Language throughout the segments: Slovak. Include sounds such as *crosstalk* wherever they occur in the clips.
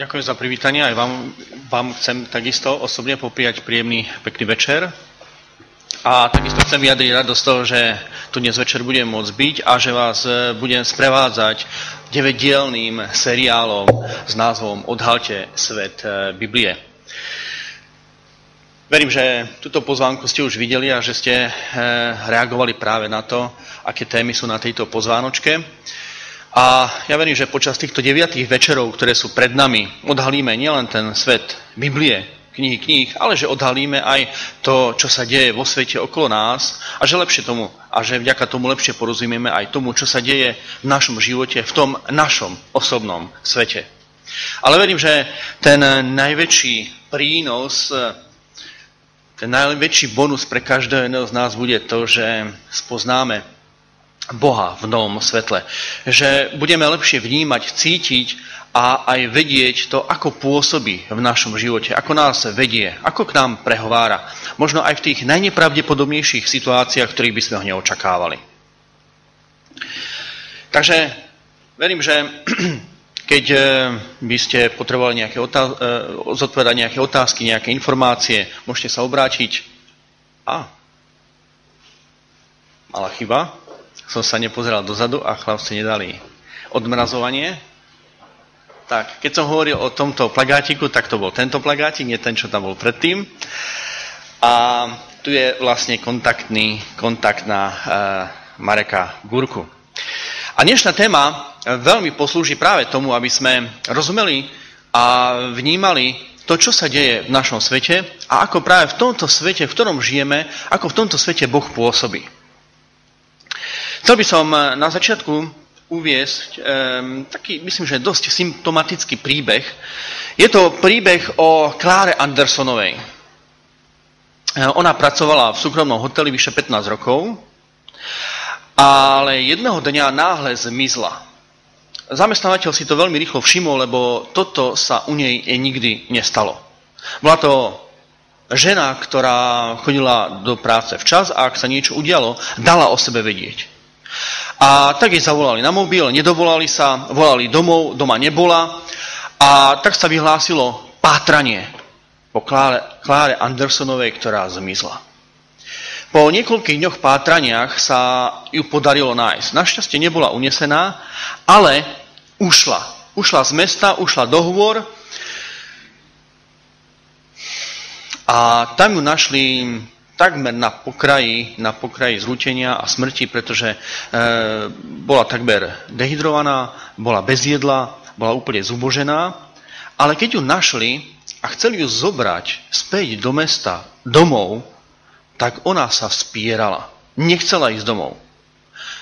Ďakujem za privítanie. Aj vám, vám chcem takisto osobne poprijať príjemný, pekný večer. A takisto chcem vyjadriť radosť toho, že tu dnes večer budem môcť byť a že vás e, budem sprevádzať deveddielným seriálom s názvom Odhalte svet e, Biblie. Verím, že túto pozvánku ste už videli a že ste e, reagovali práve na to, aké témy sú na tejto pozvánočke. A ja verím, že počas týchto deviatých večerov, ktoré sú pred nami, odhalíme nielen ten svet Biblie, knihy kníh, ale že odhalíme aj to, čo sa deje vo svete okolo nás a že lepšie tomu a že vďaka tomu lepšie porozumieme aj tomu, čo sa deje v našom živote, v tom našom osobnom svete. Ale verím, že ten najväčší prínos, ten najväčší bonus pre každého jedného z nás bude to, že spoznáme Boha v novom svetle. Že budeme lepšie vnímať, cítiť a aj vedieť to, ako pôsobí v našom živote, ako nás vedie, ako k nám prehovára. Možno aj v tých najnepravdepodobnejších situáciách, ktorých by sme ho neočakávali. Takže verím, že *clears throat* keď eh, by ste potrebovali nejaké otáz- eh, zodpovedať nejaké otázky, nejaké informácie, môžete sa obrátiť. A, malá chyba som sa nepozeral dozadu a chlapci nedali odmrazovanie. Tak, keď som hovoril o tomto plagátiku, tak to bol tento plagátik, nie ten, čo tam bol predtým. A tu je vlastne kontaktný, kontakt na e, Mareka Gurku. A dnešná téma veľmi poslúži práve tomu, aby sme rozumeli a vnímali to, čo sa deje v našom svete a ako práve v tomto svete, v ktorom žijeme, ako v tomto svete Boh pôsobí. Chcel by som eh, na začiatku uviesť um, taký, myslím, že dosť symptomatický príbeh. Je to príbeh o Kláre Andersonovej. Eh, ona pracovala v súkromnom hoteli vyše 15 rokov, ale jedného dňa náhle zmizla. Zamestnávateľ si to veľmi rýchlo všimol, lebo toto sa u nej nikdy nestalo. Bola to žena, ktorá chodila do práce včas a ak sa niečo udialo, dala o sebe vedieť. A tak jej zavolali na mobil, nedovolali sa, volali domov, doma nebola a tak sa vyhlásilo pátranie po Kláre, Kláre Andersonovej, ktorá zmizla. Po niekoľkých dňoch pátraniach sa ju podarilo nájsť. Našťastie nebola unesená, ale ušla. Ušla z mesta, ušla do hôr a tam ju našli takmer na pokraji, na pokraji zrútenia a smrti, pretože e, bola takmer dehydrovaná, bola bez jedla, bola úplne zubožená, ale keď ju našli a chceli ju zobrať späť do mesta, domov, tak ona sa spierala. Nechcela ísť domov.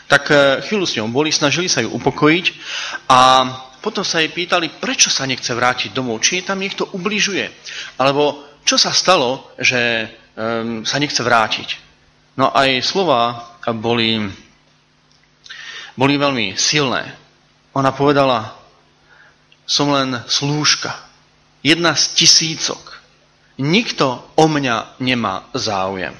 Tak e, chvíľu s ňou boli, snažili sa ju upokojiť a potom sa jej pýtali, prečo sa nechce vrátiť domov, či jej tam niekto ubližuje, alebo čo sa stalo, že um, sa nechce vrátiť. No aj slova boli, boli veľmi silné. Ona povedala, som len slúžka, jedna z tisícok. Nikto o mňa nemá záujem.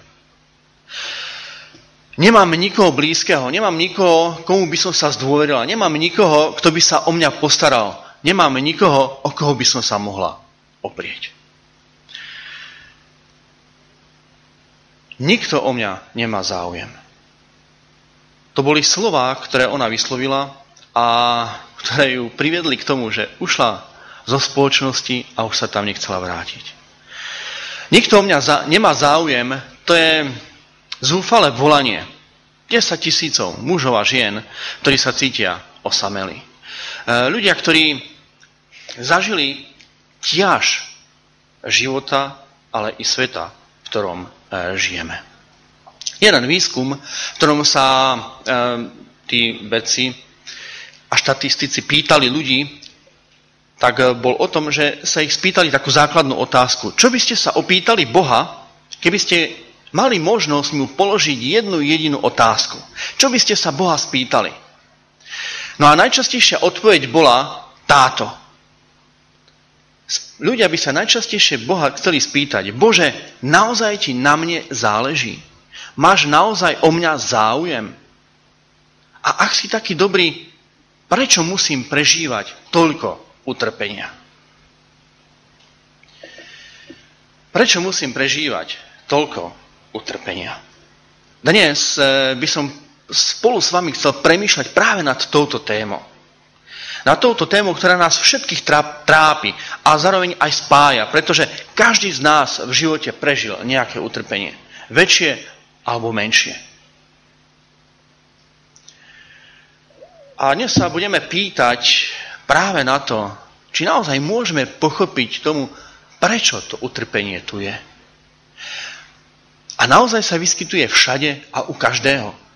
Nemám nikoho blízkeho, nemám nikoho, komu by som sa zdôverila, nemám nikoho, kto by sa o mňa postaral, nemám nikoho, o koho by som sa mohla oprieť. Nikto o mňa nemá záujem. To boli slová, ktoré ona vyslovila a ktoré ju priviedli k tomu, že ušla zo spoločnosti a už sa tam nechcela vrátiť. Nikto o mňa za, nemá záujem, to je zúfale volanie. 10 tisícov mužov a žien, ktorí sa cítia osameli. E, ľudia, ktorí zažili ťaž života, ale i sveta, v ktorom žijeme. Jeden výskum, v ktorom sa e, tí vedci a štatistici pýtali ľudí, tak e, bol o tom, že sa ich spýtali takú základnú otázku. Čo by ste sa opýtali Boha, keby ste mali možnosť mu položiť jednu jedinú otázku? Čo by ste sa Boha spýtali? No a najčastejšia odpoveď bola táto ľudia by sa najčastejšie Boha chceli spýtať, Bože, naozaj ti na mne záleží? Máš naozaj o mňa záujem? A ak si taký dobrý, prečo musím prežívať toľko utrpenia? Prečo musím prežívať toľko utrpenia? Dnes eh, by som spolu s vami chcel premýšľať práve nad touto témou. Na touto tému, ktorá nás všetkých trápi a zároveň aj spája, pretože každý z nás v živote prežil nejaké utrpenie. Väčšie alebo menšie. A dnes sa budeme pýtať práve na to, či naozaj môžeme pochopiť tomu, prečo to utrpenie tu je. A naozaj sa vyskytuje všade a u každého.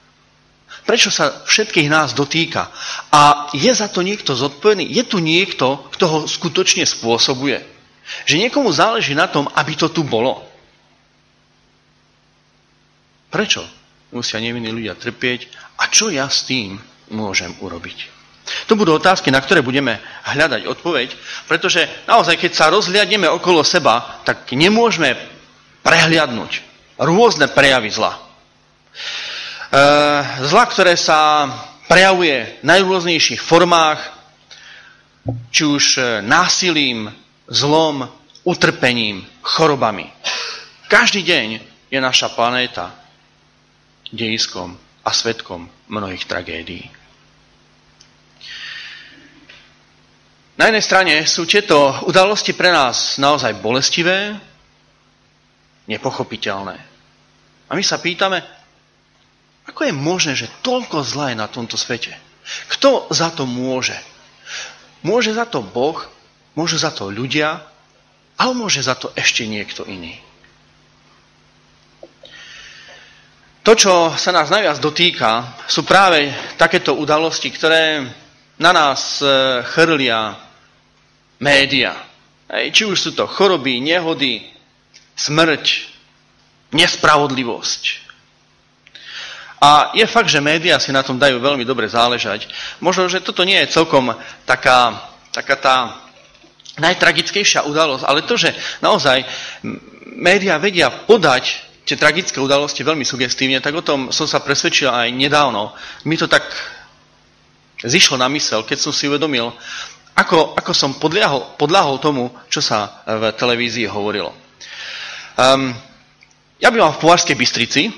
Prečo sa všetkých nás dotýka? A je za to niekto zodpovedný? Je tu niekto, kto ho skutočne spôsobuje? Že niekomu záleží na tom, aby to tu bolo. Prečo musia nevinní ľudia trpieť? A čo ja s tým môžem urobiť? To budú otázky, na ktoré budeme hľadať odpoveď, pretože naozaj, keď sa rozhliadneme okolo seba, tak nemôžeme prehliadnúť rôzne prejavy zla. Eh, zla, ktoré sa prejavuje v najrôznejších formách, či už eh, násilím, zlom, utrpením, chorobami. Každý deň je naša planéta dejiskom a svetkom mnohých tragédií. Na jednej strane sú tieto udalosti pre nás naozaj bolestivé, nepochopiteľné. A my sa pýtame, ako je možné, že toľko zla je na tomto svete? Kto za to môže? Môže za to Boh, môže za to ľudia, ale môže za to ešte niekto iný. To, čo sa nás najviac dotýka, sú práve takéto udalosti, ktoré na nás e, chrlia média. Či už sú to choroby, nehody, smrť, nespravodlivosť. A je fakt, že médiá si na tom dajú veľmi dobre záležať. Možno, že toto nie je celkom taká, taká tá najtragickejšia udalosť, ale to, že naozaj médiá vedia podať tie tragické udalosti veľmi sugestívne, tak o tom som sa presvedčil aj nedávno. Mi to tak zišlo na mysel, keď som si uvedomil, ako, ako som podľahol tomu, čo sa v televízii hovorilo. Um, ja bývam v Považskej Bystrici,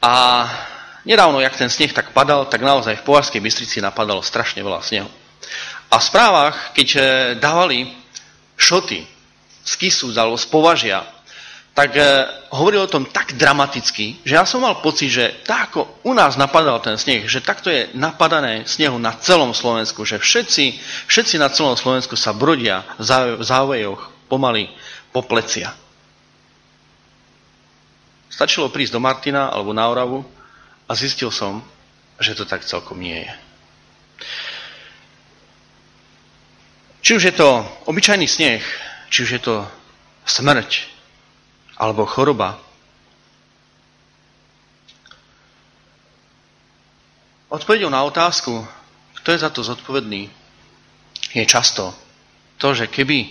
a nedávno, jak ten sneh tak padal, tak naozaj v Povarskej Bystrici napadalo strašne veľa snehu. A v správach, keď dávali šoty z Kisu alebo z Považia, tak eh, hovoril o tom tak dramaticky, že ja som mal pocit, že tak ako u nás napadal ten sneh, že takto je napadané snehu na celom Slovensku, že všetci, všetci na celom Slovensku sa brodia v závejoch pomaly po plecia. Stačilo prísť do Martina alebo na Oravu a zistil som, že to tak celkom nie je. Či už je to obyčajný sneh, či už je to smrť alebo choroba, Odpovedou na otázku, kto je za to zodpovedný, je často to, že keby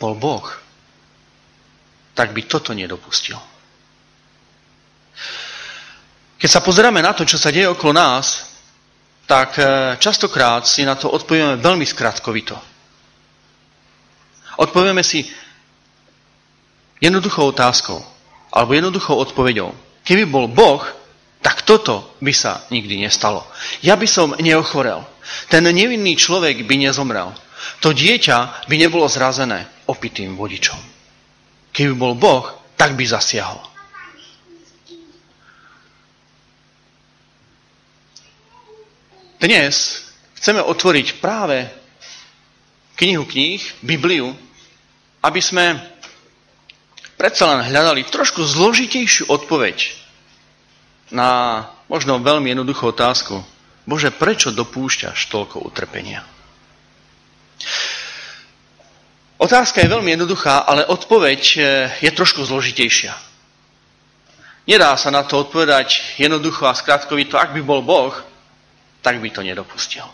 bol Boh, tak by toto nedopustil. Keď sa pozeráme na to, čo sa deje okolo nás, tak e, častokrát si na to odpovieme veľmi skratkovito. Odpovieme si jednoduchou otázkou alebo jednoduchou odpoveďou. Keby bol Boh, tak toto by sa nikdy nestalo. Ja by som neochorel. Ten nevinný človek by nezomrel. To dieťa by nebolo zrazené opitým vodičom. Keby bol Boh, tak by zasiahol. Dnes chceme otvoriť práve knihu kníh, Bibliu, aby sme predsa len hľadali trošku zložitejšiu odpoveď na možno veľmi jednoduchú otázku. Bože, prečo dopúšťaš toľko utrpenia? Otázka je veľmi jednoduchá, ale odpoveď e, je trošku zložitejšia. Nedá sa na to odpovedať jednoducho a skratkovito, ak by bol Boh, tak by to nedopustil.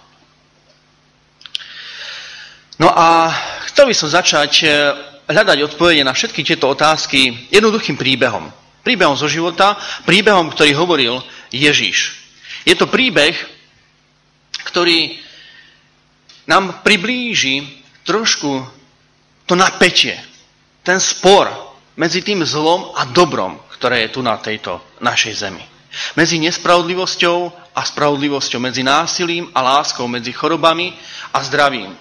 No a chcel by som začať e, hľadať odpovede na všetky tieto otázky jednoduchým príbehom. Príbehom zo života, príbehom, ktorý hovoril Ježíš. Je to príbeh, ktorý nám priblíži trošku to napätie, ten spor medzi tým zlom a dobrom, ktoré je tu na tejto našej zemi. Medzi nespravodlivosťou a spravodlivosťou, medzi násilím a láskou, medzi chorobami a zdravím.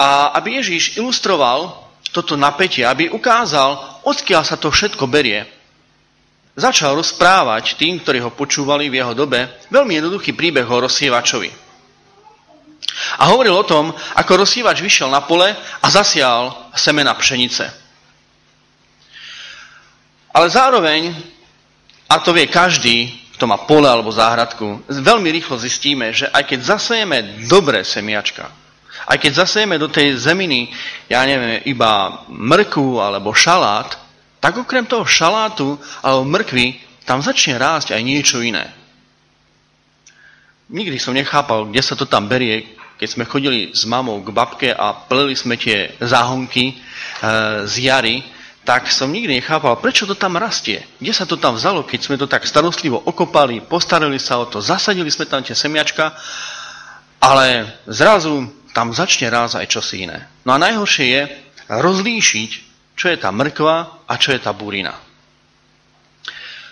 A aby Ježíš ilustroval toto napätie, aby ukázal, odkiaľ sa to všetko berie, začal rozprávať tým, ktorí ho počúvali v jeho dobe, veľmi jednoduchý príbeh o rozsievačovi. A hovoril o tom, ako rozsievač vyšiel na pole a zasial semena pšenice. Ale zároveň, a to vie každý, kto má pole alebo záhradku, veľmi rýchlo zistíme, že aj keď zasejeme dobré semiačka, aj keď zasejeme do tej zeminy, ja neviem, iba mrku alebo šalát, tak okrem toho šalátu alebo mrkvy tam začne rásť aj niečo iné. Nikdy som nechápal, kde sa to tam berie, keď sme chodili s mamou k babke a pleli sme tie záhonky e, z jary, tak som nikdy nechápal, prečo to tam rastie. Kde sa to tam vzalo, keď sme to tak starostlivo okopali, postarali sa o to, zasadili sme tam tie semiačka, ale zrazu tam začne rásť aj čosi iné. No a najhoršie je rozlíšiť, čo je tá mrkva a čo je tá burina.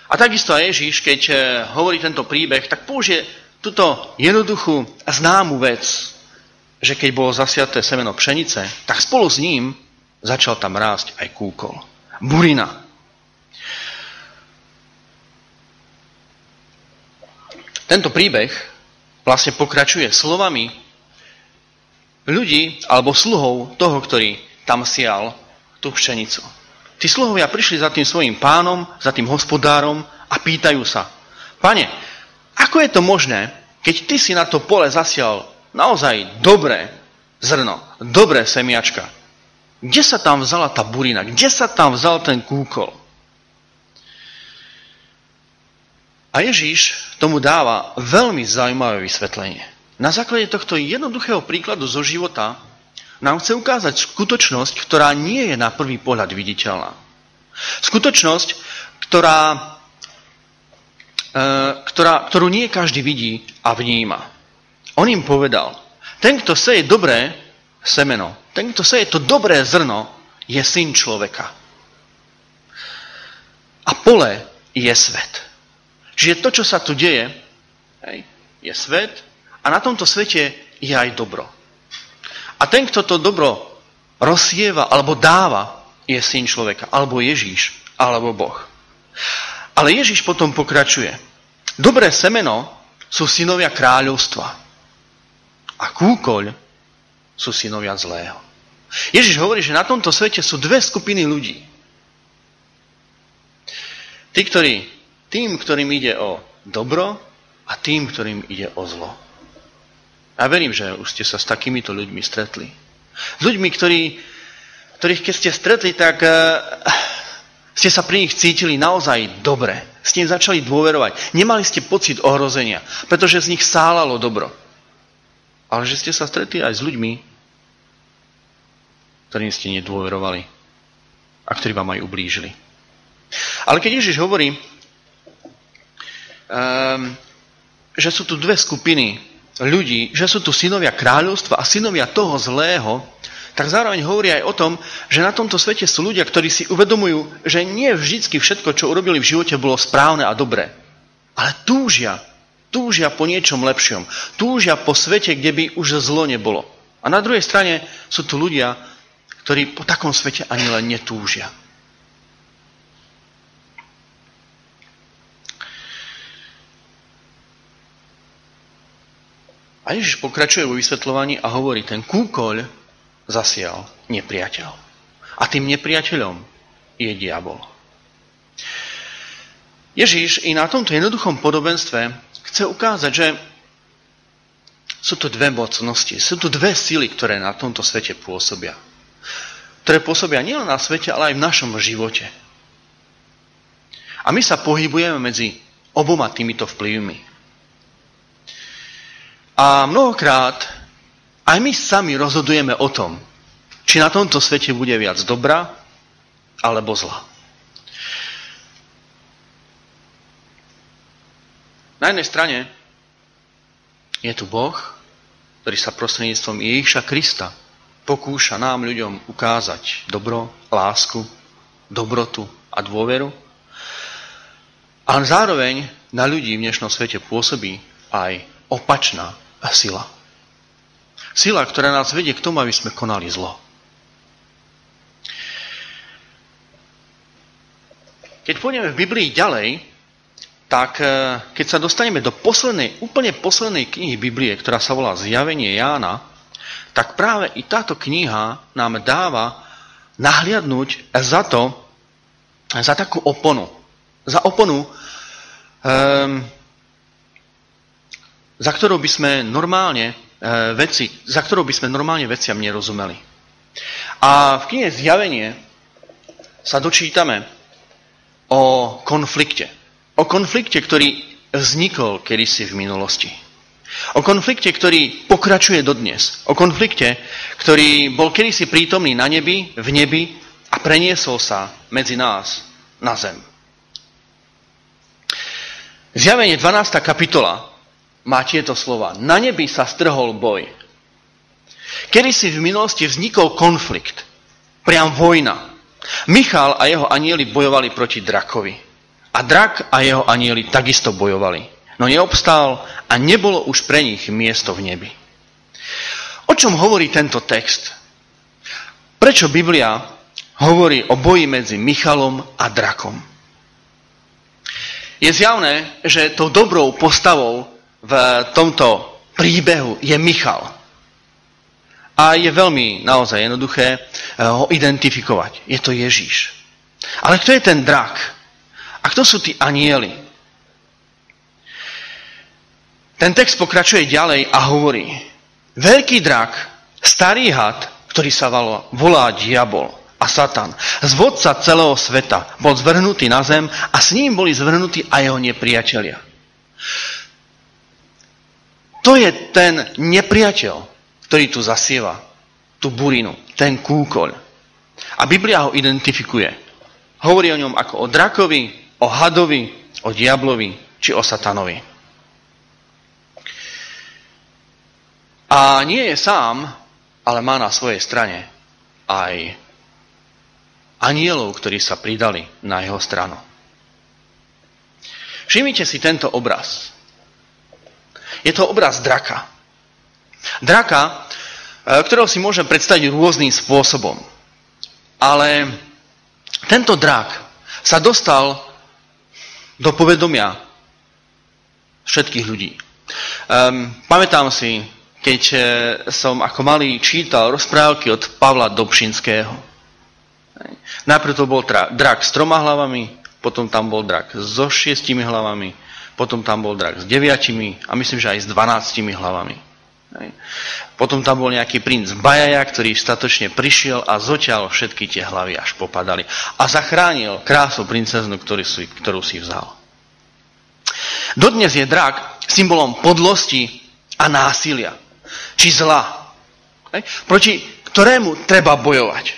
A takisto aj Ježíš, keď eh, hovorí tento príbeh, tak použije túto jednoduchú známu vec, že keď bolo zasiaté semeno pšenice, tak spolu s ním začal tam rásť aj kúkol. Burina. Tento príbeh vlastne pokračuje slovami ľudí alebo sluhov toho, ktorý tam sial tú pšenicu. Tí sluhovia prišli za tým svojim pánom, za tým hospodárom a pýtajú sa, pane, ako je to možné, keď ty si na to pole zasial naozaj dobré zrno, dobré semiačka, kde sa tam vzala tá burina? Kde sa tam vzal ten kúkol? A Ježíš tomu dáva veľmi zaujímavé vysvetlenie. Na základe tohto jednoduchého príkladu zo života nám chce ukázať skutočnosť, ktorá nie je na prvý pohľad viditeľná. Skutočnosť, ktorá, e, ktorá, ktorú nie každý vidí a vníma. On im povedal, ten, kto seje dobré semeno, ten, kto seje to dobré zrno, je syn človeka. A pole je svet. Čiže to, čo sa tu deje, je svet a na tomto svete je aj dobro. A ten, kto to dobro rozsieva alebo dáva, je syn človeka, alebo Ježíš, alebo Boh. Ale Ježíš potom pokračuje. Dobré semeno sú synovia kráľovstva. A kúkoľ sú synovia zlého. Ježiš hovorí, že na tomto svete sú dve skupiny ľudí. Tí, ktorí, tým, ktorým ide o dobro a tým, ktorým ide o zlo. A verím, že už ste sa s takýmito ľuďmi stretli. S ľuďmi, ktorí, ktorých keď ste stretli, tak uh, ste sa pri nich cítili naozaj dobre. S ním začali dôverovať. Nemali ste pocit ohrozenia, pretože z nich sálalo dobro. Ale že ste sa stretli aj s ľuďmi, ktorým ste nedôverovali a ktorí vám aj ublížili. Ale keď Ježiš hovorí, um, že sú tu dve skupiny ľudí, že sú tu synovia kráľovstva a synovia toho zlého, tak zároveň hovorí aj o tom, že na tomto svete sú ľudia, ktorí si uvedomujú, že nie vždycky všetko, čo urobili v živote, bolo správne a dobré. Ale túžia, túžia po niečom lepšom. Túžia po svete, kde by už zlo nebolo. A na druhej strane sú tu ľudia, ktorí po takom svete ani len netúžia. A Ježiš pokračuje vo vysvetľovaní a hovorí, ten kúkoľ zasial nepriateľ. A tým nepriateľom je diabol. Ježiš i na tomto jednoduchom podobenstve chce ukázať, že sú tu dve mocnosti, sú tu dve sily, ktoré na tomto svete pôsobia. Ktoré pôsobia nielen na svete, ale aj v našom živote. A my sa pohybujeme medzi oboma týmito vplyvmi. A mnohokrát aj my sami rozhodujeme o tom, či na tomto svete bude viac dobra alebo zla. Na jednej strane je tu Boh, ktorý sa prostredníctvom Ježiša Krista pokúša nám ľuďom ukázať dobro, lásku, dobrotu a dôveru. Ale zároveň na ľudí v dnešnom svete pôsobí aj opačná sila. Sila, ktorá nás vedie k tomu, aby sme konali zlo. Keď pôjdeme v Biblii ďalej, tak eh, keď sa dostaneme do poslednej, úplne poslednej knihy Biblie, ktorá sa volá Zjavenie Jána, tak práve i táto kniha nám dáva nahliadnúť za to, za takú oponu. Za oponu, um, za ktorou by sme normálne uh, veci, za ktorou by sme normálne veciam nerozumeli. A v knihe Zjavenie sa dočítame o konflikte. O konflikte, ktorý vznikol kedysi v minulosti. O konflikte, ktorý pokračuje dodnes. O konflikte, ktorý bol kedysi prítomný na nebi, v nebi a preniesol sa medzi nás na zem. Zjavenie 12. kapitola má tieto slova. Na nebi sa strhol boj. Kedy si v minulosti vznikol konflikt, priam vojna. Michal a jeho anieli bojovali proti drakovi. A drak a jeho anieli takisto bojovali no neobstál a nebolo už pre nich miesto v nebi. O čom hovorí tento text? Prečo Biblia hovorí o boji medzi Michalom a drakom? Je zjavné, že tou dobrou postavou v tomto príbehu je Michal. A je veľmi naozaj jednoduché eh, ho identifikovať. Je to Ježíš. Ale kto je ten drak? A kto sú tí anieli? Ten text pokračuje ďalej a hovorí, veľký drak, starý had, ktorý sa volá, volá diabol a satan, zvodca celého sveta, bol zvrhnutý na zem a s ním boli zvrhnutí aj jeho nepriatelia. To je ten nepriateľ, ktorý tu zasieva tú burinu, ten kúkoľ. A Biblia ho identifikuje. Hovorí o ňom ako o drakovi, o hadovi, o diablovi či o satanovi. A nie je sám, ale má na svojej strane aj anielov, ktorí sa pridali na jeho stranu. Všimnite si tento obraz. Je to obraz draka. Draka, e, ktorého si môžem predstaviť rôznym spôsobom. Ale tento drak sa dostal do povedomia všetkých ľudí. Um, pamätám si keď e, som ako malý čítal rozprávky od Pavla Dobšinského. Najprv to bol drak s troma hlavami, potom tam bol drak so šiestimi hlavami, potom tam bol drak s deviatimi a myslím, že aj s dvanáctimi hlavami. Potom tam bol nejaký princ Bajaja, ktorý statočne prišiel a zoťal všetky tie hlavy, až popadali. A zachránil krásnu princeznu, ktorú si vzal. Dodnes je drak symbolom podlosti a násilia či zla, proti ktorému treba bojovať.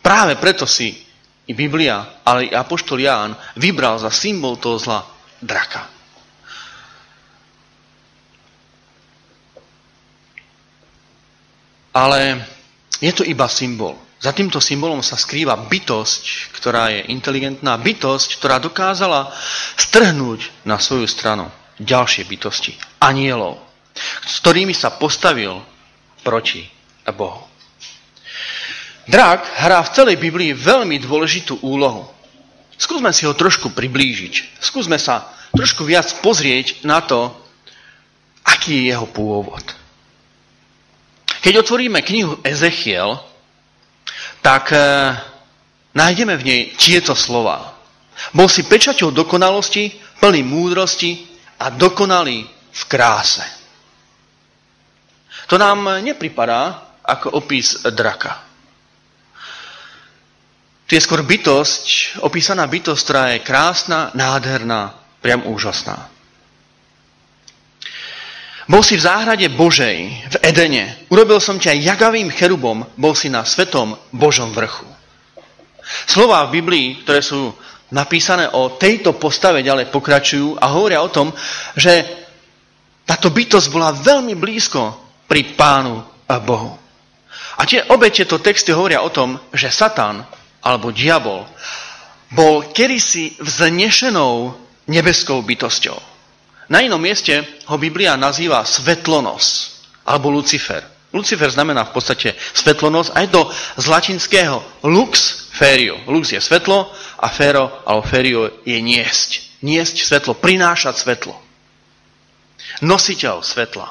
Práve preto si i Biblia, ale i Apoštol Ján vybral za symbol toho zla draka. Ale je to iba symbol. Za týmto symbolom sa skrýva bytosť, ktorá je inteligentná, bytosť, ktorá dokázala strhnúť na svoju stranu ďalšie bytosti, anielov s ktorými sa postavil proti Bohu. Drak hrá v celej Biblii veľmi dôležitú úlohu. Skúsme si ho trošku priblížiť. Skúsme sa trošku viac pozrieť na to, aký je jeho pôvod. Keď otvoríme knihu Ezechiel, tak e, nájdeme v nej tieto slova. Bol si pečaťou dokonalosti, plný múdrosti a dokonalý v kráse. To nám nepripadá ako opis draka. To je skôr bytosť, opísaná bytosť, ktorá je krásna, nádherná, priam úžasná. Bol si v záhrade Božej, v Edene. Urobil som ťa jagavým cherubom, bol si na svetom Božom vrchu. Slová v Biblii, ktoré sú napísané o tejto postave, ďalej pokračujú a hovoria o tom, že táto bytosť bola veľmi blízko pri pánu Bohu. A tie, obe tieto texty hovoria o tom, že Satan alebo diabol bol kedysi vznešenou nebeskou bytosťou. Na inom mieste ho Biblia nazýva svetlonos alebo Lucifer. Lucifer znamená v podstate svetlonos aj do z latinského lux ferio. Lux je svetlo a fero alebo ferio je niesť. Niesť svetlo, prinášať svetlo. Nositeľ svetla.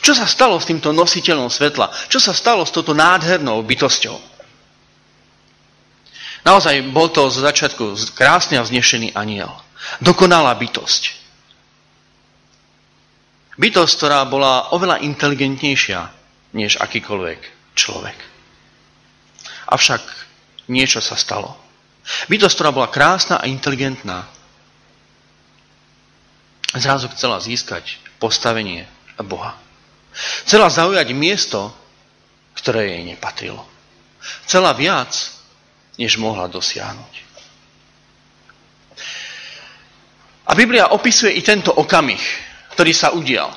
Čo sa stalo s týmto nositeľom svetla? Čo sa stalo s touto nádhernou bytosťou? Naozaj bol to z začiatku krásne a vznešený aniel. Dokonalá bytosť. Bytosť, ktorá bola oveľa inteligentnejšia než akýkoľvek človek. Avšak niečo sa stalo. Bytosť, ktorá bola krásna a inteligentná, zrazu chcela získať postavenie Boha. Chcela zaujať miesto, ktoré jej nepatrilo. Chcela viac, než mohla dosiahnuť. A Biblia opisuje i tento okamih, ktorý sa udial.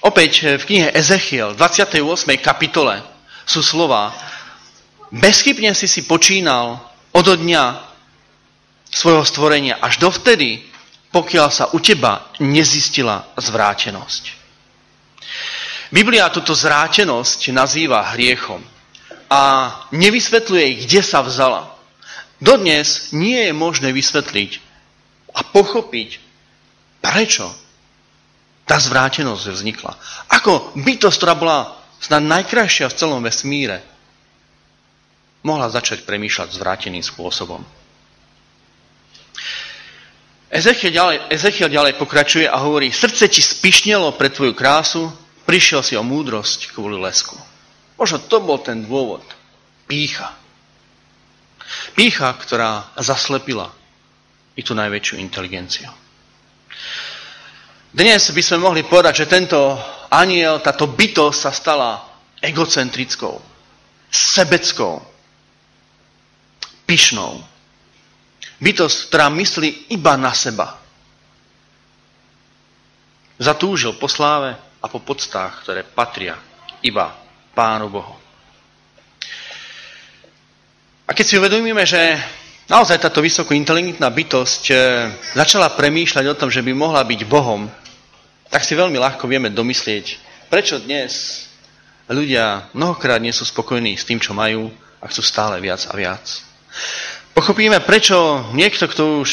Opäť v knihe Ezechiel, 28. kapitole, sú slova Bezchybne si si počínal od dňa svojho stvorenia až dovtedy, pokiaľ sa u teba nezistila zvrátenosť. Biblia túto zvrátenosť nazýva hriechom a nevysvetľuje, kde sa vzala. Dodnes nie je možné vysvetliť a pochopiť, prečo tá zvrátenosť vznikla. Ako bytosť, ktorá bola snad najkrajšia v celom vesmíre, mohla začať premýšľať zvráteným spôsobom. Ezechiel ďalej, Ezechiel ďalej pokračuje a hovorí, srdce ti spišnelo pre tvoju krásu, prišiel si o múdrosť kvôli lesku. Možno to bol ten dôvod. Pícha. Pícha, ktorá zaslepila i tú najväčšiu inteligenciu. Dnes by sme mohli povedať, že tento aniel, táto bytosť sa stala egocentrickou, sebeckou, pyšnou. Bytosť, ktorá myslí iba na seba. Zatúžil po sláve a po podstách, ktoré patria iba Pánu Bohu. A keď si uvedomíme, že naozaj táto vysoko inteligentná bytosť eh, začala premýšľať o tom, že by mohla byť Bohom, tak si veľmi ľahko vieme domyslieť, prečo dnes ľudia mnohokrát nie sú spokojní s tým, čo majú a chcú stále viac a viac. Pochopíme, prečo niekto, kto už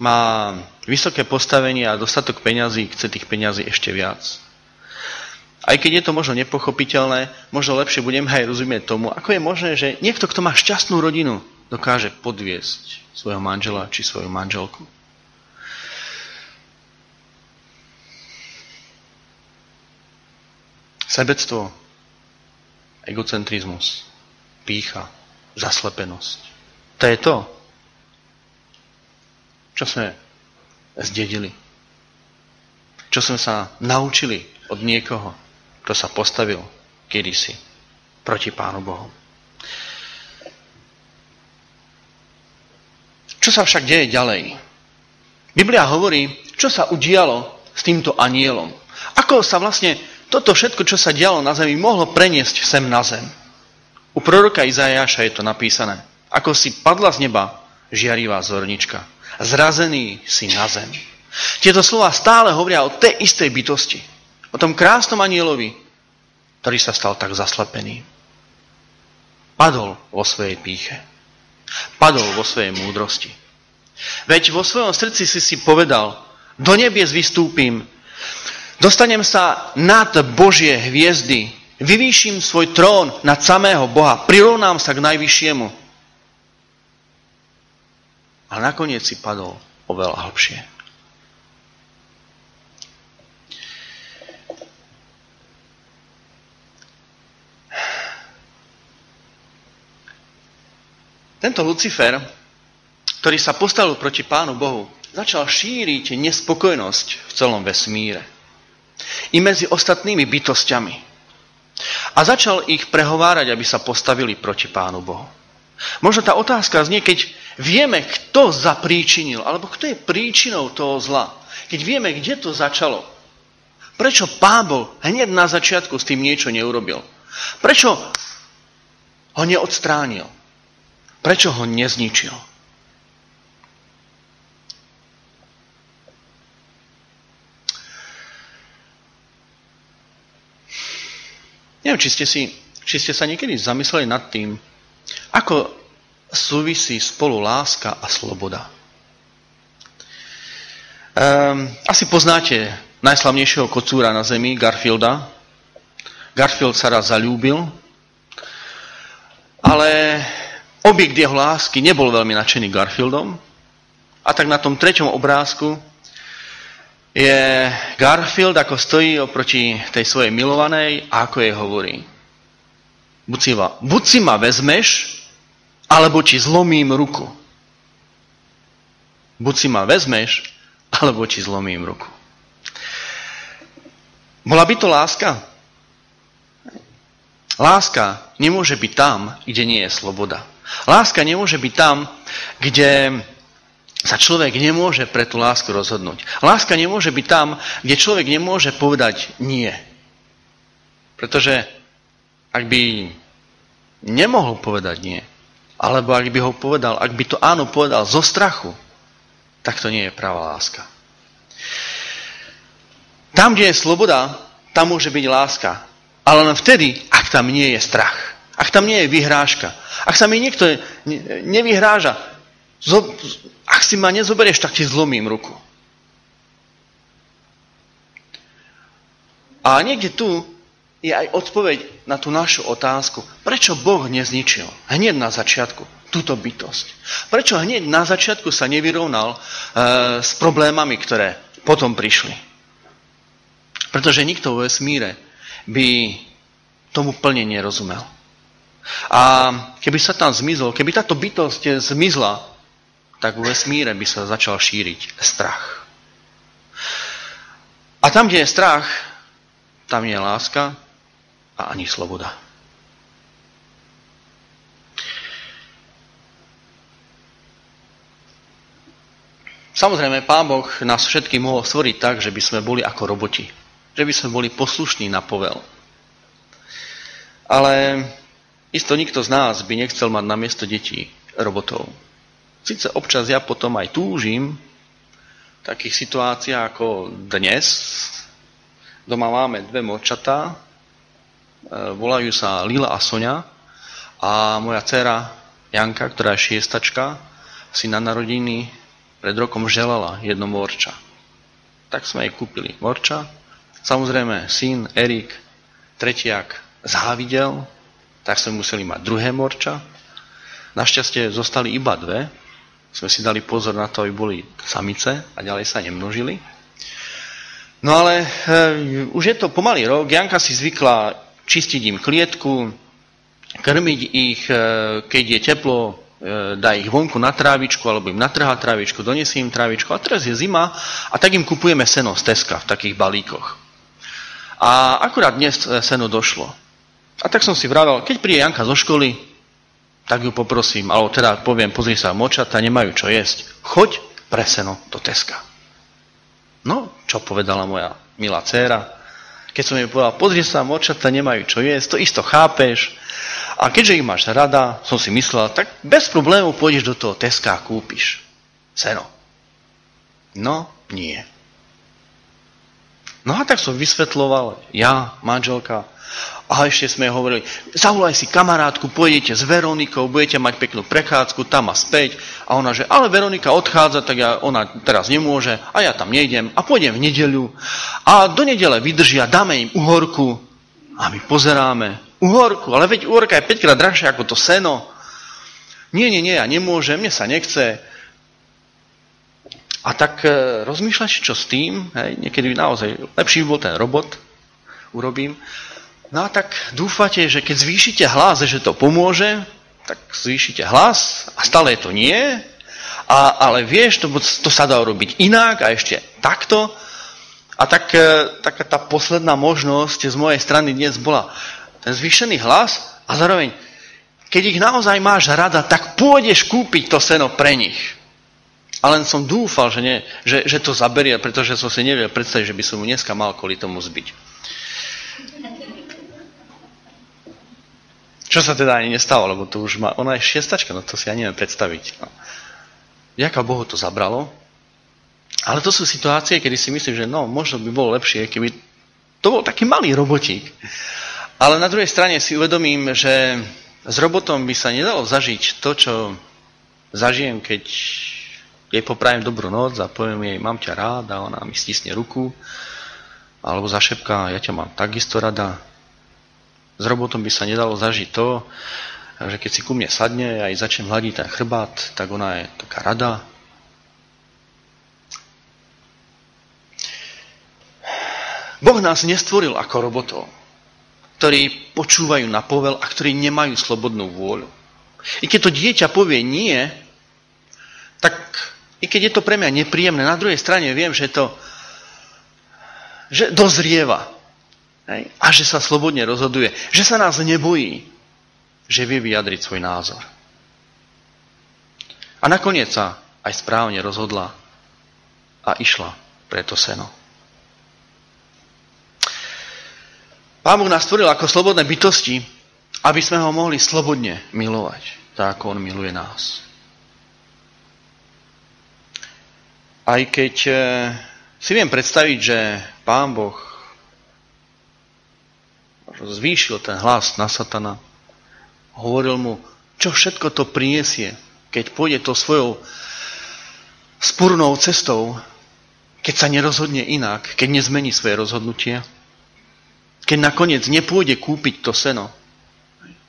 má vysoké postavenie a dostatok peňazí, chce tých peňazí ešte viac. Aj keď je to možno nepochopiteľné, možno lepšie budeme aj rozumieť tomu, ako je možné, že niekto, kto má šťastnú rodinu, dokáže podviesť svojho manžela či svoju manželku. Sebectvo, egocentrizmus, pícha, zaslepenosť. To je to, čo sme zdedili. Čo sme sa naučili od niekoho, kto sa postavil kedysi proti Pánu Bohu. Čo sa však deje ďalej? Biblia hovorí, čo sa udialo s týmto anielom. Ako sa vlastne toto všetko, čo sa dialo na zemi, mohlo preniesť sem na zem. U proroka Izajaša je to napísané. Ako si padla z neba žiarivá zornička. Zrazený si na zem. Tieto slova stále hovoria o tej istej bytosti. O tom krásnom anielovi, ktorý sa stal tak zaslepený. Padol vo svojej píche. Padol vo svojej múdrosti. Veď vo svojom srdci si si povedal, do nebies vystúpim, dostanem sa nad Božie hviezdy, vyvýšim svoj trón nad samého Boha, prirovnám sa k najvyššiemu. A nakoniec si padol oveľa hlbšie. Tento Lucifer, ktorý sa postavil proti Pánu Bohu, začal šíriť nespokojnosť v celom vesmíre. I medzi ostatnými bytostiami. A začal ich prehovárať, aby sa postavili proti Pánu Bohu. Možno tá otázka znie, keď vieme, kto zapríčinil, alebo kto je príčinou toho zla. Keď vieme, kde to začalo. Prečo Pán Boh hneď na začiatku s tým niečo neurobil? Prečo ho neodstránil? Prečo ho nezničil? Neviem, či ste, si, či ste sa niekedy zamysleli nad tým, ako súvisí spolu láska a sloboda. Um, asi poznáte najslavnejšieho kocúra na zemi, Garfielda. Garfield sa raz zalúbil, ale objekt jeho lásky nebol veľmi nadšený Garfieldom. A tak na tom treťom obrázku je Garfield, ako stojí oproti tej svojej milovanej a ako jej hovorí. Buď si, ma, buď si ma vezmeš, alebo ti zlomím ruku. Buď si ma vezmeš, alebo ti zlomím ruku. Bola by to láska? Láska nemôže byť tam, kde nie je sloboda. Láska nemôže byť tam, kde sa človek nemôže pre tú lásku rozhodnúť. Láska nemôže byť tam, kde človek nemôže povedať nie. Pretože ak by nemohol povedať nie, alebo ak by ho povedal, ak by to áno povedal zo strachu, tak to nie je pravá láska. Tam, kde je sloboda, tam môže byť láska. Ale len vtedy, ak tam nie je strach. Ak tam nie je vyhrážka. Ak sa mi niekto nevyhráža, ak si ma nezoberieš, tak ti zlomím ruku. A niekde tu je aj odpoveď na tú našu otázku. Prečo Boh nezničil hneď na začiatku túto bytosť? Prečo hneď na začiatku sa nevyrovnal e, s problémami, ktoré potom prišli? Pretože nikto vo vesmíre by tomu plne nerozumel. A keby sa tam zmizol, keby táto bytosť zmizla, tak vo vesmíre by sa začal šíriť strach. A tam, kde je strach, tam nie je láska a ani sloboda. Samozrejme, Pán Boh nás všetky mohol stvoriť tak, že by sme boli ako roboti. Že by sme boli poslušní na povel. Ale isto nikto z nás by nechcel mať na miesto detí robotov. Sice občas ja potom aj túžim v takých situáciách ako dnes. Doma máme dve močatá, e, volajú sa Lila a Sonia a moja dcera Janka, ktorá je šiestačka, si na narodiny pred rokom želala jedno morča. Tak sme jej kúpili morča. Samozrejme, syn Erik, tretiak, závidel, tak sme museli mať druhé morča. Našťastie zostali iba dve, sme si dali pozor na to, aby boli samice a ďalej sa nemnožili. No ale e, už je to pomalý rok. Janka si zvykla čistiť im klietku, krmiť ich, e, keď je teplo, e, dá ich vonku na trávičku, alebo im natrhá trávičku, donesie im trávičku. A teraz je zima a tak im kupujeme seno z Teska v takých balíkoch. A akurát dnes seno došlo. A tak som si vravel, keď príde Janka zo školy, tak ju poprosím, alebo teda poviem, pozri sa, močata nemajú čo jesť. Choď preseno do Teska. No, čo povedala moja milá dcéra? Keď som jej povedal, pozri sa, močata nemajú čo jesť, to isto chápeš. A keďže ich máš rada, som si myslel, tak bez problémov pôjdeš do toho Teska a kúpiš seno. No, nie. No a tak som vysvetloval, ja, manželka, a ešte sme hovorili, zavolaj si kamarátku, pôjdete s Veronikou, budete mať peknú prechádzku tam a späť. A ona, že ale Veronika odchádza, tak ja, ona teraz nemôže a ja tam nejdem a pôjdem v nedeľu. A do nedele vydržia, dáme im uhorku a my pozeráme. Uhorku, ale veď uhorka je 5 krát drahšia ako to seno. Nie, nie, nie, ja nemôžem, mne sa nechce. A tak e, rozmýšľaš, čo s tým, hej, niekedy naozaj lepší bol ten robot, urobím, No a tak dúfate, že keď zvýšite hlas, že to pomôže, tak zvýšite hlas a stále to nie. A, ale vieš, to, to sa dá robiť inak a ešte takto. A tak, e, taká tá posledná možnosť z mojej strany dnes bola ten zvýšený hlas a zároveň, keď ich naozaj máš rada, tak pôjdeš kúpiť to seno pre nich. A len som dúfal, že, nie, že, že to zaberie, pretože som si nevedel predstaviť, že by som mu dneska mal kvôli tomu zbiť. Čo sa teda ani nestalo, lebo to už má, ona je šiestačka, no to si ani neviem predstaviť. No. Ďaká Bohu to zabralo. Ale to sú situácie, kedy si myslím, že no, možno by bolo lepšie, keby to bol taký malý robotík. Ale na druhej strane si uvedomím, že s robotom by sa nedalo zažiť to, čo zažijem, keď jej popravím dobrú noc a poviem jej, mám ťa rád a ona mi stisne ruku, alebo zašepká, ja ťa mám takisto rada, s robotom by sa nedalo zažiť to, že keď si ku mne sadne a aj začnem hľadiť ten chrbát, tak ona je taká rada. Boh nás nestvoril ako robotov, ktorí počúvajú na povel a ktorí nemajú slobodnú vôľu. I keď to dieťa povie nie, tak i keď je to pre mňa nepríjemné, na druhej strane viem, že to že dozrieva. Hej? A že sa slobodne rozhoduje. Že sa nás nebojí. Že vie vyjadriť svoj názor. A nakoniec sa aj správne rozhodla a išla pre to seno. Pán Boh nás stvoril ako slobodné bytosti, aby sme ho mohli slobodne milovať, tak ako on miluje nás. Aj keď eh, si viem predstaviť, že Pán Boh zvýšil ten hlas na satana. Hovoril mu, čo všetko to prinesie, keď pôjde to svojou spurnou cestou, keď sa nerozhodne inak, keď nezmení svoje rozhodnutie, keď nakoniec nepôjde kúpiť to seno.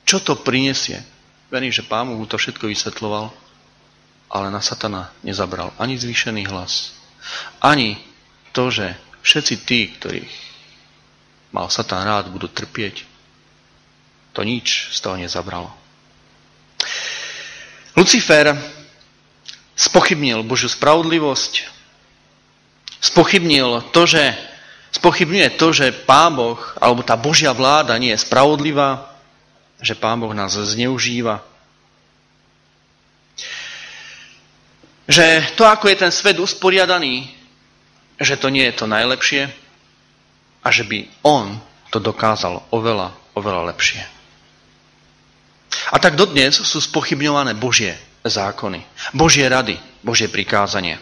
Čo to prinesie? Verím, že pán mu to všetko vysvetloval, ale na satana nezabral ani zvýšený hlas, ani to, že všetci tí, ktorých mal Satan rád, budú trpieť. To nič z toho nezabralo. Lucifer spochybnil Božiu spravodlivosť, spochybnil to, že spochybňuje to, že Pán Boh, alebo tá Božia vláda nie je spravodlivá, že Pán Boh nás zneužíva. Že to, ako je ten svet usporiadaný, že to nie je to najlepšie, a že by on to dokázal oveľa, oveľa lepšie. A tak dodnes sú spochybňované Božie zákony, Božie rady, Božie prikázanie.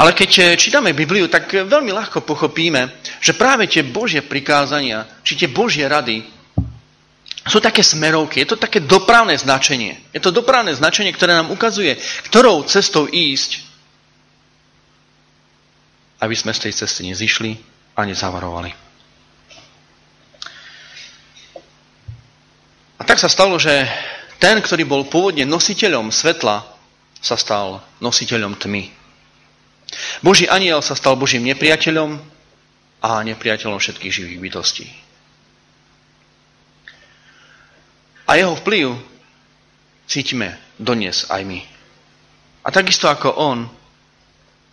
Ale keď čítame Bibliu, tak veľmi ľahko pochopíme, že práve tie Božie prikázania, či tie Božie rady sú také smerovky, je to také dopravné značenie. Je to dopravné značenie, ktoré nám ukazuje, ktorou cestou ísť, aby sme z tej cesty nezišli a nezavarovali. A tak sa stalo, že ten, ktorý bol pôvodne nositeľom svetla, sa stal nositeľom tmy. Boží aniel sa stal Božím nepriateľom a nepriateľom všetkých živých bytostí. A jeho vplyv cítime donies aj my. A takisto ako on,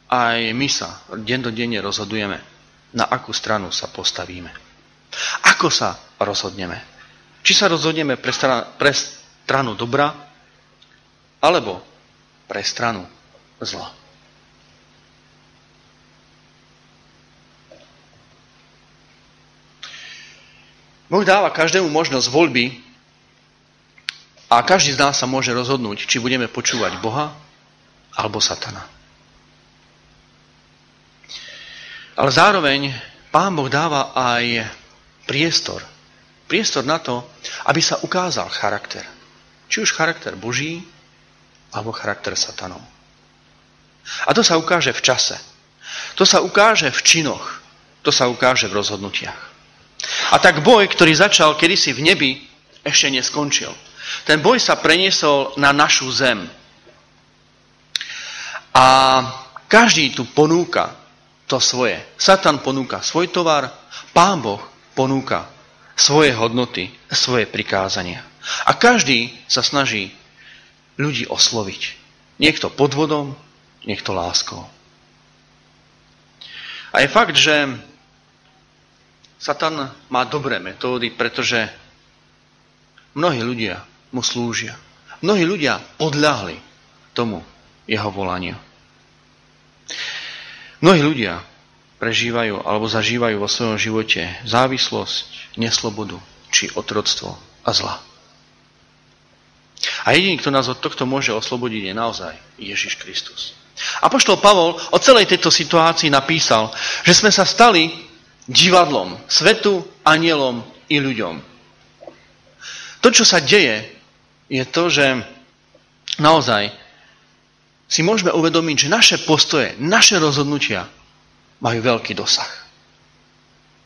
aj my sa dennodenne rozhodujeme, na akú stranu sa postavíme. Ako sa rozhodneme? Či sa rozhodneme pre, stranu, pre stranu dobra, alebo pre stranu zla. Boh dáva každému možnosť voľby a každý z nás sa môže rozhodnúť, či budeme počúvať Boha alebo Satana. Ale zároveň Pán Boh dáva aj priestor. Priestor na to, aby sa ukázal charakter. Či už charakter Boží, alebo charakter satanov. A to sa ukáže v čase. To sa ukáže v činoch. To sa ukáže v rozhodnutiach. A tak boj, ktorý začal kedysi v nebi, ešte neskončil. Ten boj sa preniesol na našu zem. A každý tu ponúka to svoje. Satan ponúka svoj tovar, pán Boh ponúka svoje hodnoty, svoje prikázania. A každý sa snaží ľudí osloviť. Niekto podvodom, niekto láskou. A je fakt, že Satan má dobré metódy, pretože mnohí ľudia mu slúžia. Mnohí ľudia podľahli tomu jeho volaniu. Mnohí ľudia prežívajú alebo zažívajú vo svojom živote závislosť, neslobodu či otroctvo a zla. A jediný, kto nás od tohto môže oslobodiť, je naozaj Ježiš Kristus. Apoštol Pavol o celej tejto situácii napísal, že sme sa stali divadlom, svetu, anielom i ľuďom. To, čo sa deje, je to, že naozaj si môžeme uvedomiť, že naše postoje, naše rozhodnutia majú veľký dosah.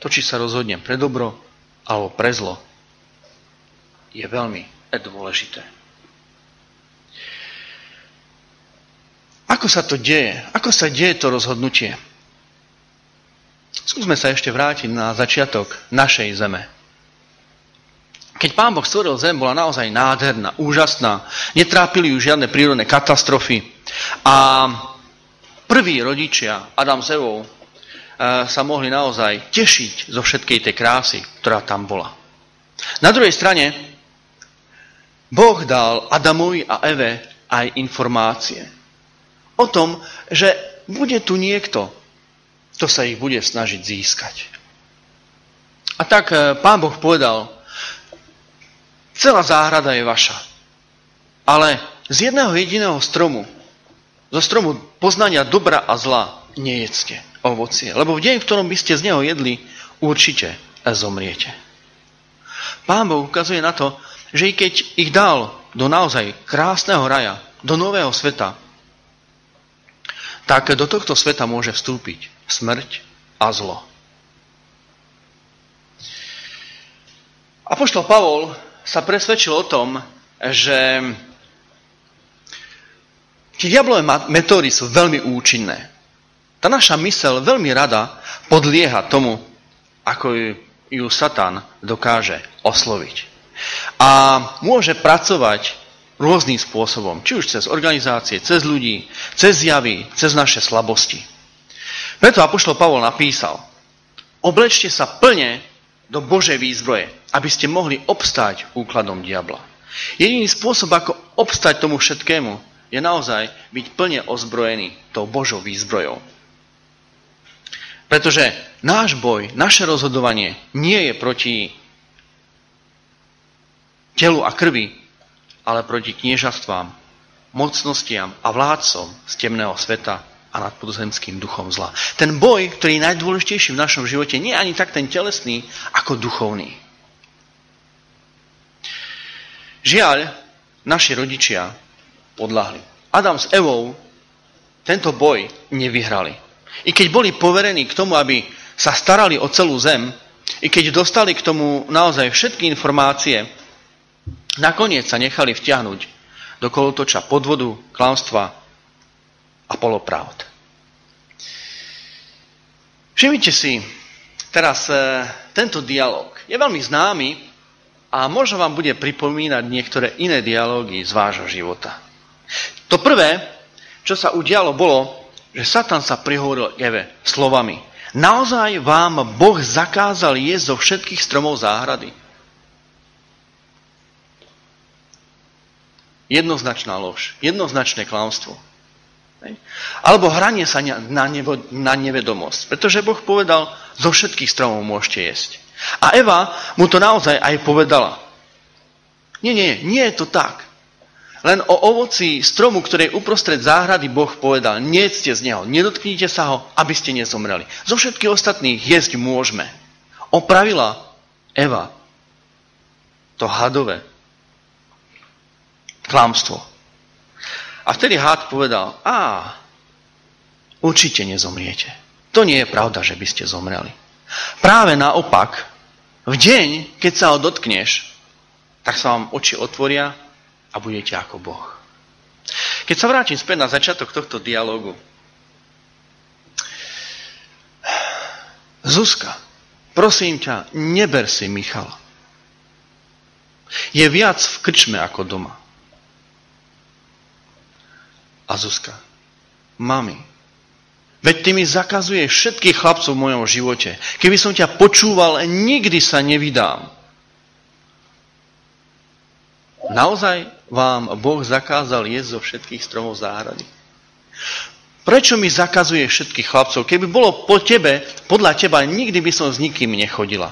To, či sa rozhodnem pre dobro alebo pre zlo, je veľmi dôležité. Ako sa to deje? Ako sa deje to rozhodnutie? Skúsme sa ešte vrátiť na začiatok našej zeme. Keď pán Boh stvoril zem, bola naozaj nádherná, úžasná. Netrápili ju žiadne prírodné katastrofy. A prví rodičia, Adam s Evou, eh, sa mohli naozaj tešiť zo všetkej tej krásy, ktorá tam bola. Na druhej strane, Boh dal Adamovi a Eve aj informácie o tom, že bude tu niekto, kto sa ich bude snažiť získať. A tak eh, pán Boh povedal, Celá záhrada je vaša. Ale z jedného jediného stromu, zo stromu poznania dobra a zla, nejedzte ovocie. Lebo v deň, v ktorom by ste z neho jedli, určite zomriete. Pán Boh ukazuje na to, že i keď ich dal do naozaj krásneho raja, do nového sveta, tak do tohto sveta môže vstúpiť smrť a zlo. Apoštol Pavol sa presvedčil o tom, že tie diablové metódy sú veľmi účinné. Tá naša mysel veľmi rada podlieha tomu, ako ju Satan dokáže osloviť. A môže pracovať rôznym spôsobom, či už cez organizácie, cez ľudí, cez javy, cez naše slabosti. Preto Apoštol Pavol napísal, oblečte sa plne do Božej výzbroje, aby ste mohli obstáť úkladom diabla. Jediný spôsob, ako obstať tomu všetkému, je naozaj byť plne ozbrojený tou Božou výzbrojou. Pretože náš boj, naše rozhodovanie nie je proti telu a krvi, ale proti kniežastvám, mocnostiam a vládcom z temného sveta, a nad podzemským duchom zla. Ten boj, ktorý je najdôležitejší v našom živote, nie je ani tak ten telesný, ako duchovný. Žiaľ, naši rodičia podľahli. Adam s Evou tento boj nevyhrali. I keď boli poverení k tomu, aby sa starali o celú zem, i keď dostali k tomu naozaj všetky informácie, nakoniec sa nechali vtiahnuť do kolotoča podvodu, klamstva a polopravd. Všimnite si, teraz e, tento dialog je veľmi známy a možno vám bude pripomínať niektoré iné dialógy z vášho života. To prvé, čo sa udialo, bolo, že Satan sa prihovoril Eve slovami. Naozaj vám Boh zakázal jesť zo všetkých stromov záhrady. Jednoznačná lož, jednoznačné klamstvo. Alebo hranie sa na, nevo, na nevedomosť. Pretože Boh povedal, zo všetkých stromov môžete jesť. A Eva mu to naozaj aj povedala. Nie, nie, nie je to tak. Len o ovoci stromu, ktoré je uprostred záhrady, Boh povedal, nejedzte z neho, nedotknite sa ho, aby ste nezomreli. Zo všetkých ostatných jesť môžeme. Opravila Eva to hadové klamstvo. A vtedy hád povedal, a určite nezomriete. To nie je pravda, že by ste zomreli. Práve naopak, v deň, keď sa ho dotkneš, tak sa vám oči otvoria a budete ako Boh. Keď sa vrátim späť na začiatok tohto dialogu. Zuzka, prosím ťa, neber si Michala. Je viac v krčme ako doma. A Zuzka, mami, veď ty mi zakazuješ všetkých chlapcov v mojom živote. Keby som ťa počúval, nikdy sa nevydám. Naozaj vám Boh zakázal jesť zo všetkých stromov záhrady? Prečo mi zakazuje všetkých chlapcov? Keby bolo po tebe, podľa teba, nikdy by som s nikým nechodila.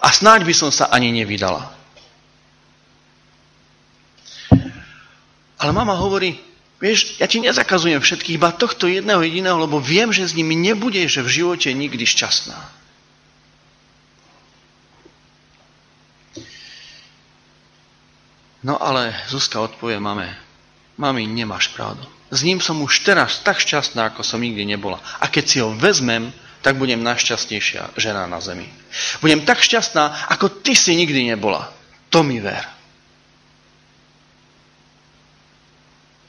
A snáď by som sa ani nevydala. Ale mama hovorí, vieš, ja ti nezakazujem všetkých, iba tohto jedného jediného, lebo viem, že s nimi nebudeš v živote nikdy šťastná. No ale Zuzka odpovie mame, mami, nemáš pravdu. S ním som už teraz tak šťastná, ako som nikdy nebola. A keď si ho vezmem, tak budem najšťastnejšia žena na zemi. Budem tak šťastná, ako ty si nikdy nebola. To mi ver.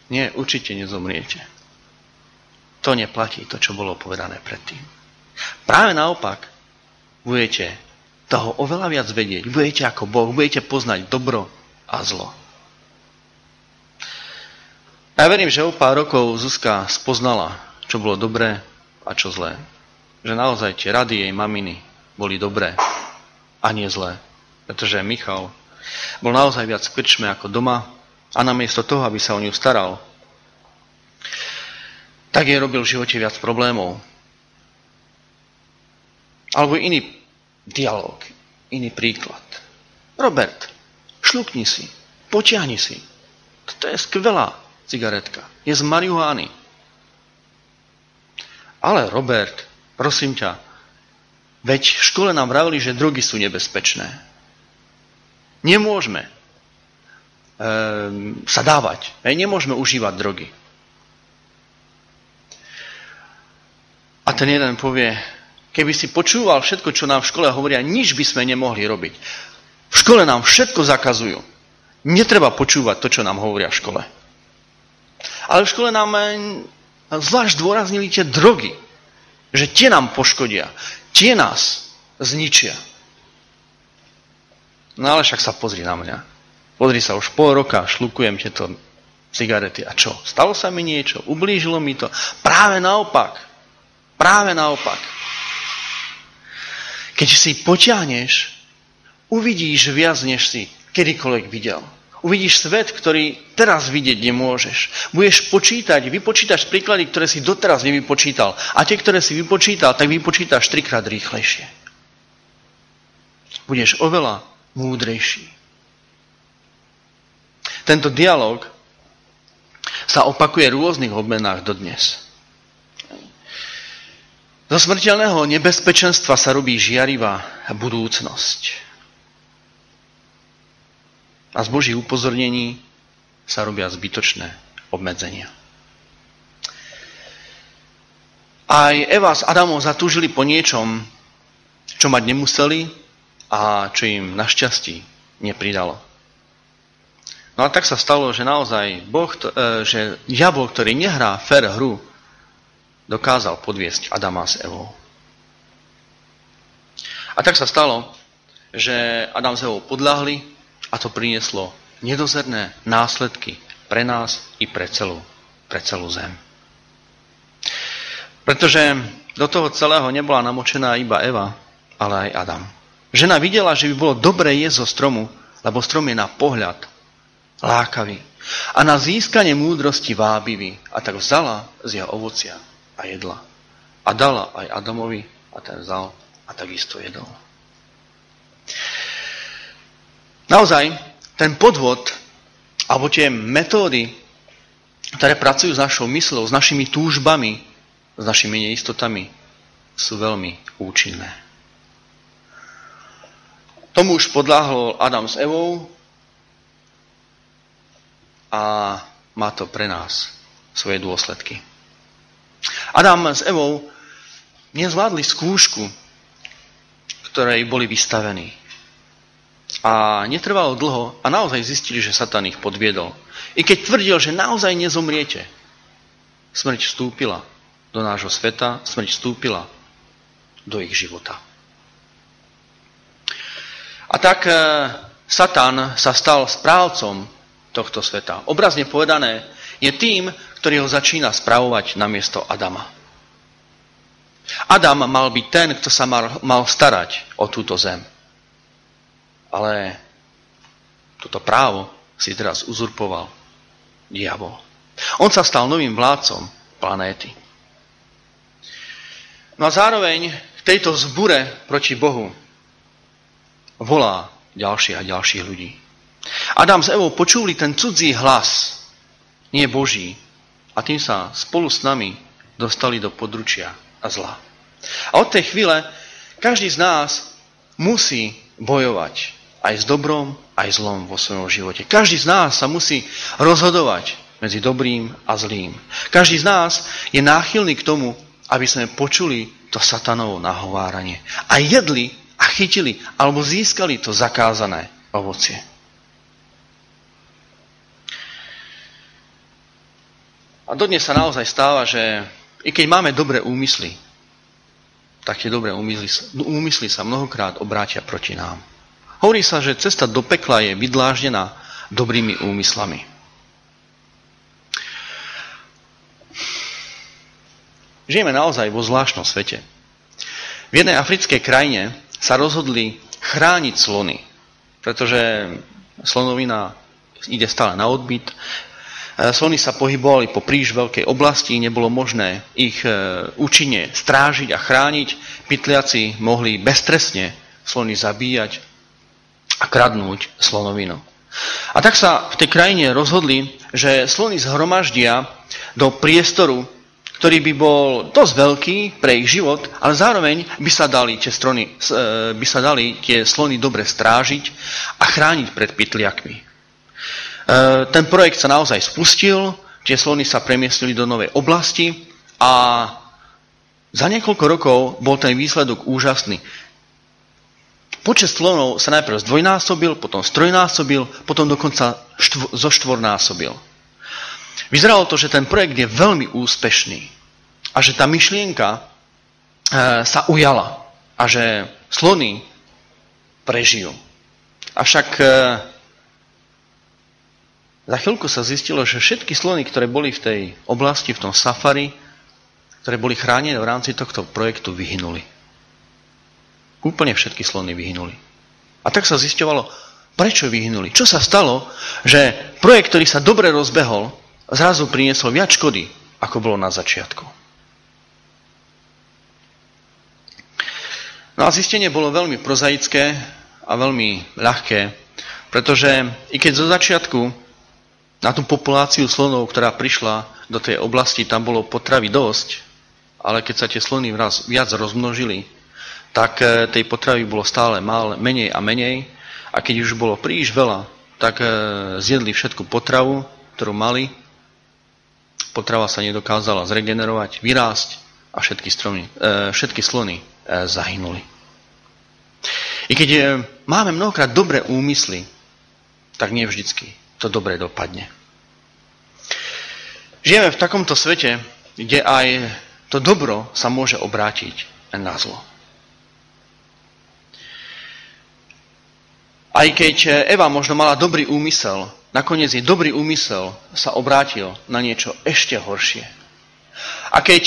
Nie, určite nezomriete. To neplatí, to, čo bolo povedané predtým. Práve naopak, budete toho oveľa viac vedieť. Budete ako Boh, budete poznať dobro a zlo. Ja verím, že o pár rokov Zuzka spoznala, čo bolo dobré a čo zlé. Že naozaj tie rady jej maminy boli dobré a nie zlé. Pretože Michal bol naozaj viac v krčme ako doma a namiesto toho, aby sa o ňu staral, tak jej robil v živote viac problémov. Alebo iný dialog, iný príklad. Robert, šľukni si, potiahni si. To je skvelá cigaretka. Je z marihuány. Ale Robert, prosím ťa, veď v škole nám vravili, že drogy sú nebezpečné. Nemôžeme sa dávať. Nemôžeme užívať drogy. A ten jeden povie, keby si počúval všetko, čo nám v škole hovoria, nič by sme nemohli robiť. V škole nám všetko zakazujú. Netreba počúvať to, čo nám hovoria v škole. Ale v škole nám eh, zvlášť dôraznili tie drogy. Že tie nám poškodia. Tie nás zničia. No ale však sa pozri na mňa. Pozri sa, už pol roka šlukujem tieto cigarety. A čo? Stalo sa mi niečo? Ublížilo mi to? Práve naopak. Práve naopak. Keď si potiahneš, uvidíš viac, než si kedykoľvek videl. Uvidíš svet, ktorý teraz vidieť nemôžeš. Budeš počítať, vypočítaš príklady, ktoré si doteraz nevypočítal. A tie, ktoré si vypočítal, tak vypočítaš trikrát rýchlejšie. Budeš oveľa múdrejší. Tento dialog sa opakuje v rôznych obmenách dodnes. Zo smrteľného nebezpečenstva sa robí žiarivá budúcnosť. A z Božích upozornení sa robia zbytočné obmedzenia. Aj Eva s Adamom zatúžili po niečom, čo mať nemuseli a čo im našťastí nepridalo. No a tak sa stalo, že naozaj boh, e, že diabol, ktorý nehrá fair hru, dokázal podviesť Adama s Evou. A tak sa stalo, že Adam s Evou podľahli a to prinieslo nedozerné následky pre nás i pre celú, pre celú zem. Pretože do toho celého nebola namočená iba Eva, ale aj Adam. Žena videla, že by bolo dobre jesť zo stromu, lebo strom je na pohľad lákavý a na získanie múdrosti vábivý. A tak vzala z jeho ovocia a jedla. A dala aj Adamovi a ten vzal a takisto jedol. Naozaj, ten podvod, alebo tie metódy, ktoré pracujú s našou myslou, s našimi túžbami, s našimi neistotami, sú veľmi účinné. Tomu už podláhol Adam s Evou a má to pre nás svoje dôsledky. Adam s Evou nezvládli skúšku, ktorej boli vystavení. A netrvalo dlho a naozaj zistili, že Satan ich podviedol. I keď tvrdil, že naozaj nezomriete, smrť vstúpila do nášho sveta, smrť vstúpila do ich života. A tak e, Satan sa stal správcom tohto sveta. Obrazne povedané, je tým, ktorý ho začína správovať na miesto Adama. Adam mal byť ten, kto sa mal, mal starať o túto zem. Ale toto právo si teraz uzurpoval diabol. On sa stal novým vládcom planéty. No a zároveň v tejto zbure proti Bohu volá ďalších a ďalších ľudí. Adam s Evou počuli ten cudzí hlas, nie Boží, a tým sa spolu s nami dostali do područia a zla. A od tej chvíle každý z nás musí bojovať aj s dobrom, aj zlom vo svojom živote. Každý z nás sa musí rozhodovať medzi dobrým a zlým. Každý z nás je náchylný k tomu, aby sme počuli to satanovo nahováranie. A jedli a chytili, alebo získali to zakázané ovocie. A dodnes sa naozaj stáva, že i keď máme dobré úmysly, tak tie dobré úmysly, úmysly sa mnohokrát obrátia proti nám. Hovorí sa, že cesta do pekla je vydláždená dobrými úmyslami. Žijeme naozaj vo zvláštnom svete. V jednej africkej krajine sa rozhodli chrániť slony, pretože slonovina ide stále na odbyt. E, slony sa pohybovali po príliš veľkej oblasti, nebolo možné ich e, účinne strážiť a chrániť. Pytliaci mohli beztresne slony zabíjať a kradnúť slonovinu. A tak sa v tej krajine rozhodli, že slony zhromaždia do priestoru, ktorý by bol dosť veľký pre ich život, ale zároveň by sa dali tie, strony, e, by sa dali tie slony dobre strážiť a chrániť pred pytliakmi. E, ten projekt sa naozaj spustil, tie slony sa premiestnili do novej oblasti a za niekoľko rokov bol ten výsledok úžasný. Počet slonov sa najprv zdvojnásobil, potom strojnásobil, potom dokonca štv- zoštvornásobil. Vyzeralo to, že ten projekt je veľmi úspešný a že tá myšlienka e, sa ujala a že slony prežijú. Avšak e, za chvíľku sa zistilo, že všetky slony, ktoré boli v tej oblasti, v tom safari, ktoré boli chránené v rámci tohto projektu, vyhynuli. Úplne všetky slony vyhynuli. A tak sa zisťovalo, prečo vyhynuli. Čo sa stalo, že projekt, ktorý sa dobre rozbehol, zrazu priniesol viac škody, ako bolo na začiatku. No a zistenie bolo veľmi prozaické a veľmi ľahké, pretože i keď zo začiatku na tú populáciu slonov, ktorá prišla do tej oblasti, tam bolo potravy dosť, ale keď sa tie slony viac rozmnožili, tak e, tej potravy bolo stále mále, menej a menej. A keď už bolo príliš veľa, tak e, zjedli všetku potravu, ktorú mali. Potrava sa nedokázala zregenerovať, vyrásť a všetky, stromy, e, všetky slony zahynuli. I keď máme mnohokrát dobré úmysly, tak nie vždycky to dobre dopadne. Žijeme v takomto svete, kde aj to dobro sa môže obrátiť na zlo. Aj keď Eva možno mala dobrý úmysel, nakoniec jej dobrý úmysel sa obrátil na niečo ešte horšie. A keď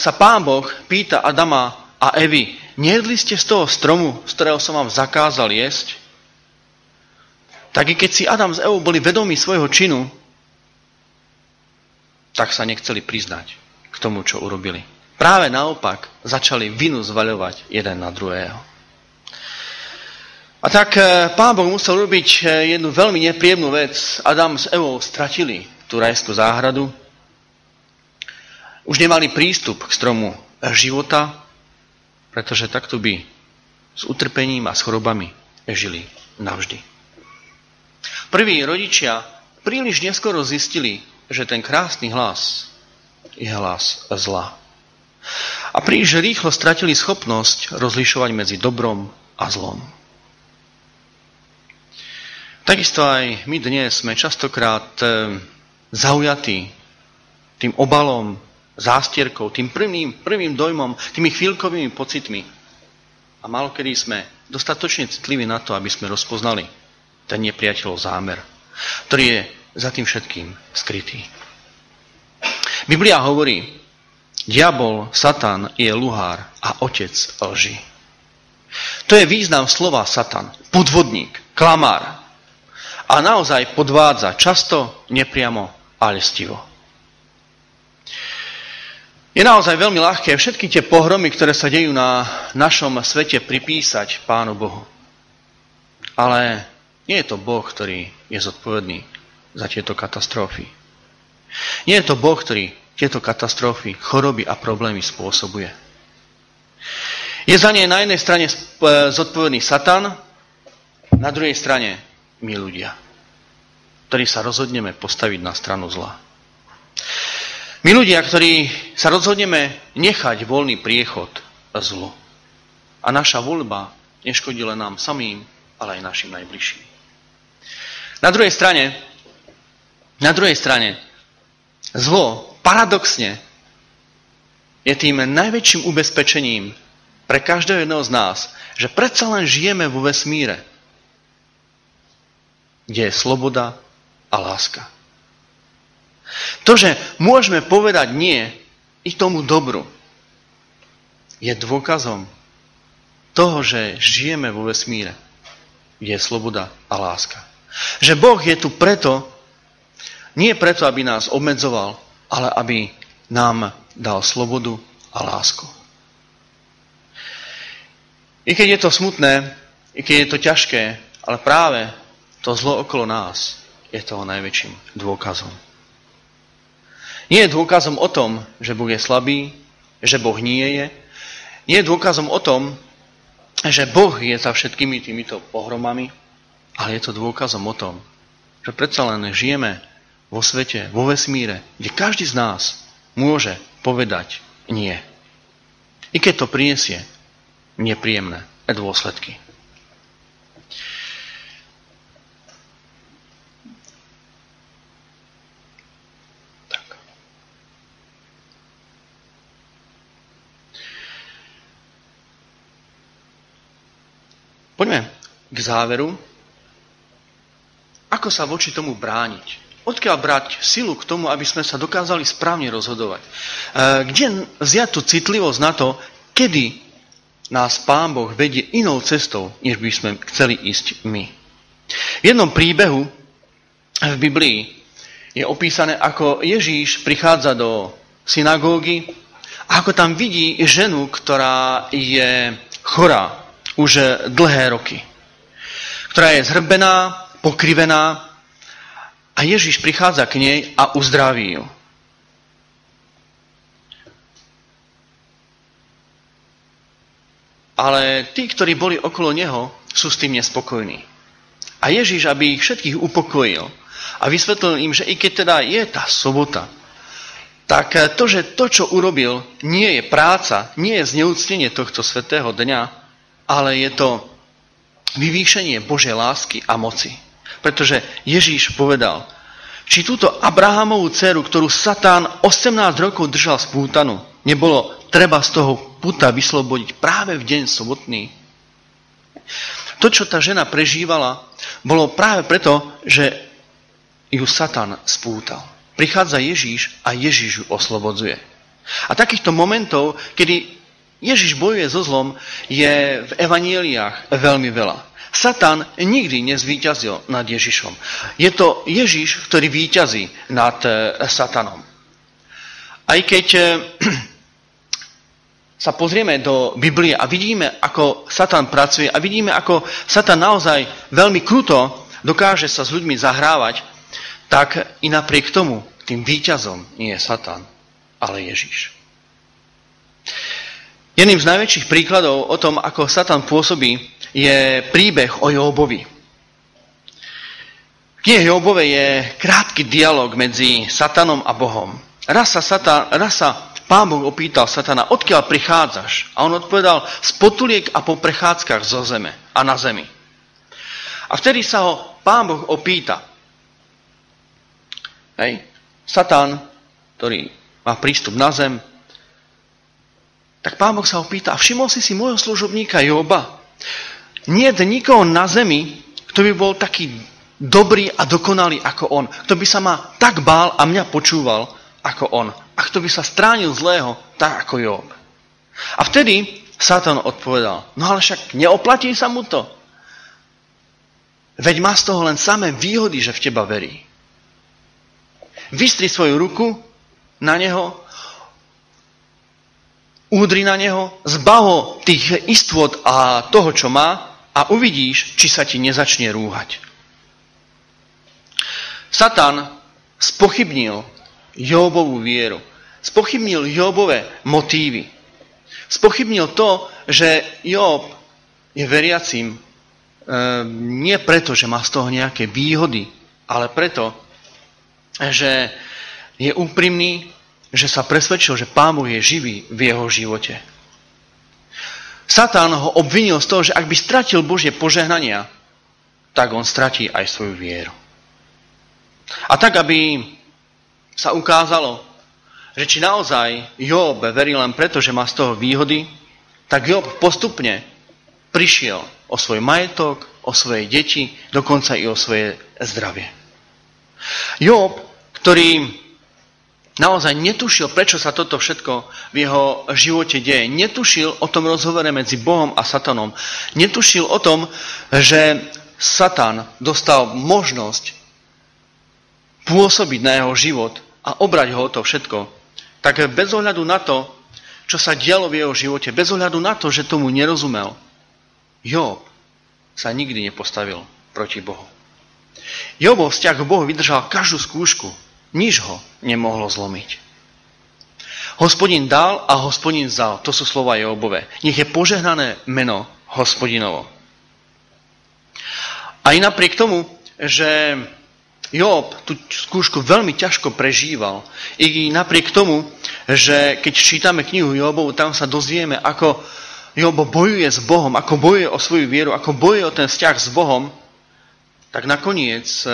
sa pán Boh pýta Adama a Evy, nejedli ste z toho stromu, z ktorého som vám zakázal jesť? Tak i keď si Adam s Evou boli vedomí svojho činu, tak sa nechceli priznať k tomu, čo urobili. Práve naopak začali vinu zvaľovať jeden na druhého. A tak e, pán Boh musel robiť e, jednu veľmi nepríjemnú vec. Adam s Evou stratili tú rajskú záhradu. Už nemali prístup k stromu života, pretože takto by s utrpením a s chorobami žili navždy. Prví rodičia príliš neskoro zistili, že ten krásny hlas je hlas zla. A príliš rýchlo stratili schopnosť rozlišovať medzi dobrom a zlom. Takisto aj my dnes sme častokrát eh, zaujatí tým obalom, zástierkou, tým prvým, prvým dojmom, tými chvíľkovými pocitmi. A malokedy sme dostatočne citliví na to, aby sme rozpoznali ten nepriateľov zámer, ktorý je za tým všetkým skrytý. Biblia hovorí, diabol, satan je luhár a otec lži. To je význam slova satan, podvodník, klamár, a naozaj podvádza, často nepriamo a lestivo. Je naozaj veľmi ľahké všetky tie pohromy, ktoré sa dejú na našom svete, pripísať Pánu Bohu. Ale nie je to Boh, ktorý je zodpovedný za tieto katastrofy. Nie je to Boh, ktorý tieto katastrofy, choroby a problémy spôsobuje. Je za nie na jednej strane zodpovedný Satan, na druhej strane my ľudia, ktorí sa rozhodneme postaviť na stranu zla. My ľudia, ktorí sa rozhodneme nechať voľný priechod zlu. A naša voľba neškodí len nám samým, ale aj našim najbližším. Na druhej strane, na druhej strane, zlo paradoxne je tým najväčším ubezpečením pre každého jedného z nás, že predsa len žijeme vo vesmíre, kde je sloboda a láska. To, že môžeme povedať nie i tomu dobru, je dôkazom toho, že žijeme vo vesmíre, kde je sloboda a láska. Že Boh je tu preto, nie preto, aby nás obmedzoval, ale aby nám dal slobodu a lásku. I keď je to smutné, i keď je to ťažké, ale práve to zlo okolo nás je toho najväčším dôkazom. Nie je dôkazom o tom, že Boh je slabý, že Boh nie je. Nie je dôkazom o tom, že Boh je za všetkými týmito pohromami, ale je to dôkazom o tom, že predsa len žijeme vo svete, vo vesmíre, kde každý z nás môže povedať nie. I keď to prinesie nepríjemné dôsledky. Poďme k záveru. Ako sa voči tomu brániť? Odkiaľ brať silu k tomu, aby sme sa dokázali správne rozhodovať? E, kde vziať tú citlivosť na to, kedy nás Pán Boh vedie inou cestou, než by sme chceli ísť my? V jednom príbehu v Biblii je opísané, ako Ježíš prichádza do synagógy a ako tam vidí ženu, ktorá je chorá už dlhé roky. Ktorá je zhrbená, pokrivená a Ježiš prichádza k nej a uzdraví ju. Ale tí, ktorí boli okolo neho, sú s tým nespokojní. A Ježiš, aby ich všetkých upokojil a vysvetlil im, že i keď teda je tá sobota, tak to, že to, čo urobil, nie je práca, nie je zneúctenie tohto svetého dňa, ale je to vyvýšenie Božej lásky a moci. Pretože Ježíš povedal, či túto Abrahamovú dceru, ktorú Satán 18 rokov držal z pútanu, nebolo treba z toho puta vyslobodiť práve v deň sobotný. To, čo tá žena prežívala, bolo práve preto, že ju Satan spútal. Prichádza Ježíš a Ježíš ju oslobodzuje. A takýchto momentov, kedy Ježiš bojuje so zlom, je v evanieliách veľmi veľa. Satan nikdy nezvíťazil nad Ježišom. Je to Ježiš, ktorý víťazí nad e, Satanom. Aj keď e, *clears throat* sa pozrieme do Biblie a vidíme, ako Satan pracuje a vidíme, ako Satan naozaj veľmi kruto dokáže sa s ľuďmi zahrávať, tak i napriek tomu tým víťazom nie je Satan, ale Ježiš. Jedným z najväčších príkladov o tom, ako Satan pôsobí, je príbeh o Jobovi. V knihe Jobove je krátky dialog medzi Satanom a Bohom. Raz sa, Satan, raz sa pán Boh opýtal Satana, odkiaľ prichádzaš? A on odpovedal, z potuliek a po prechádzkach zo zeme a na zemi. A vtedy sa ho pán Boh opýta. Hej, Satan, ktorý má prístup na zem, tak pán Boh sa ho pýta, a všimol si si môjho služobníka Joba? Nie je nikoho na zemi, kto by bol taký dobrý a dokonalý ako on. Kto by sa ma tak bál a mňa počúval ako on. A kto by sa stránil zlého tak ako Job. A vtedy Satan odpovedal, no ale však neoplatí sa mu to. Veď má z toho len samé výhody, že v teba verí. Vystri svoju ruku na neho, údri na neho, zbav ho tých istôt a toho, čo má a uvidíš, či sa ti nezačne rúhať. Satan spochybnil Jobovú vieru. Spochybnil Jobové motívy. Spochybnil to, že Job je veriacím e, nie preto, že má z toho nejaké výhody, ale preto, že je úprimný, že sa presvedčil, že Pán Boh je živý v jeho živote. Satan ho obvinil z toho, že ak by stratil Božie požehnania, tak on stratí aj svoju vieru. A tak, aby sa ukázalo, že či naozaj Job verí len preto, že má z toho výhody, tak Job postupne prišiel o svoj majetok, o svoje deti, dokonca i o svoje zdravie. Job, ktorý naozaj netušil, prečo sa toto všetko v jeho živote deje. Netušil o tom rozhovore medzi Bohom a Satanom. Netušil o tom, že Satan dostal možnosť pôsobiť na jeho život a obrať ho o to všetko, tak bez ohľadu na to, čo sa dialo v jeho živote, bez ohľadu na to, že tomu nerozumel, Job sa nikdy nepostavil proti Bohu. Jobov vzťah k Bohu vydržal každú skúšku. Nič ho nemohlo zlomiť. Hospodin dal a hospodin vzal. To sú slova Jobové. Nech je požehnané meno hospodinovo. A i napriek tomu, že Job tú skúšku veľmi ťažko prežíval. I napriek tomu, že keď čítame knihu Jobov, tam sa dozvieme, ako Job bojuje s Bohom, ako bojuje o svoju vieru, ako bojuje o ten vzťah s Bohom, tak nakoniec e,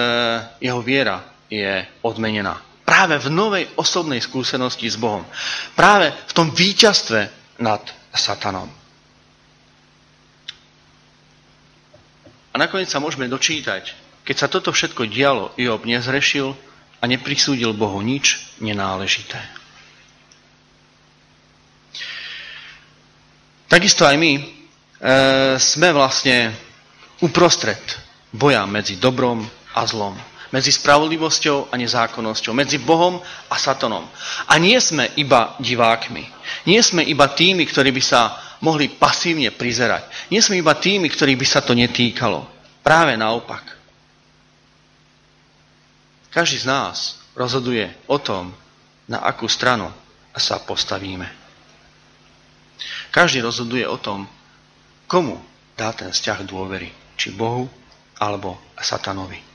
jeho viera je odmenená. Práve v novej osobnej skúsenosti s Bohom. Práve v tom víťazstve nad Satanom. A nakoniec sa môžeme dočítať, keď sa toto všetko dialo, Job nezrešil a neprisúdil Bohu nič nenáležité. Takisto aj my e, sme vlastne uprostred boja medzi dobrom a zlom. Medzi spravodlivosťou a nezákonnosťou. Medzi Bohom a Satanom. A nie sme iba divákmi. Nie sme iba tými, ktorí by sa mohli pasívne prizerať. Nie sme iba tými, ktorých by sa to netýkalo. Práve naopak. Každý z nás rozhoduje o tom, na akú stranu sa postavíme. Každý rozhoduje o tom, komu dá ten vzťah dôvery. Či Bohu, alebo Satanovi.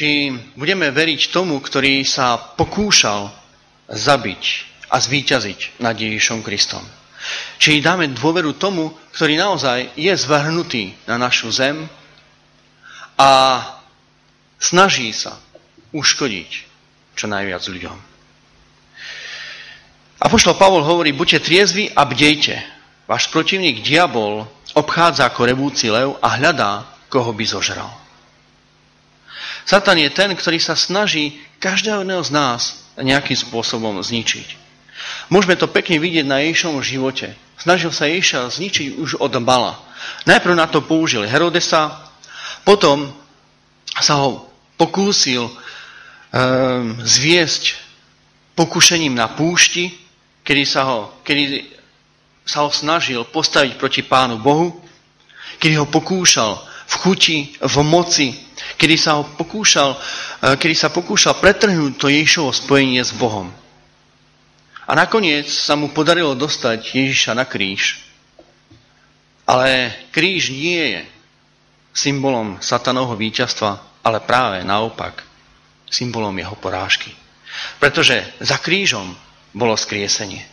Či budeme veriť tomu, ktorý sa pokúšal zabiť a zvíťaziť nad Ježišom Kristom. Či dáme dôveru tomu, ktorý naozaj je zvrhnutý na našu zem, a snaží sa uškodiť čo najviac ľuďom. A poštol Pavol hovorí, buďte triezvi a bdejte. Váš protivník diabol obchádza ako revúci lev a hľadá, koho by zožral. Satan je ten, ktorý sa snaží každého z nás nejakým spôsobom zničiť. Môžeme to pekne vidieť na Ježišovom živote. Snažil sa Ježiša zničiť už od mala. Najprv na to použil Herodesa, potom sa ho pokúsil um, zviesť pokušením na púšti, kedy sa, ho, kedy sa ho snažil postaviť proti Pánu Bohu, kedy ho pokúšal v chuti, v moci, kedy sa ho pokúšal, uh, kedy sa pokúšal pretrhnúť to Ježišovo spojenie s Bohom. A nakoniec sa mu podarilo dostať Ježiša na kríž. Ale kríž nie je symbolom satanovho víťazstva, ale práve naopak symbolom jeho porážky. Pretože za krížom bolo skriesenie.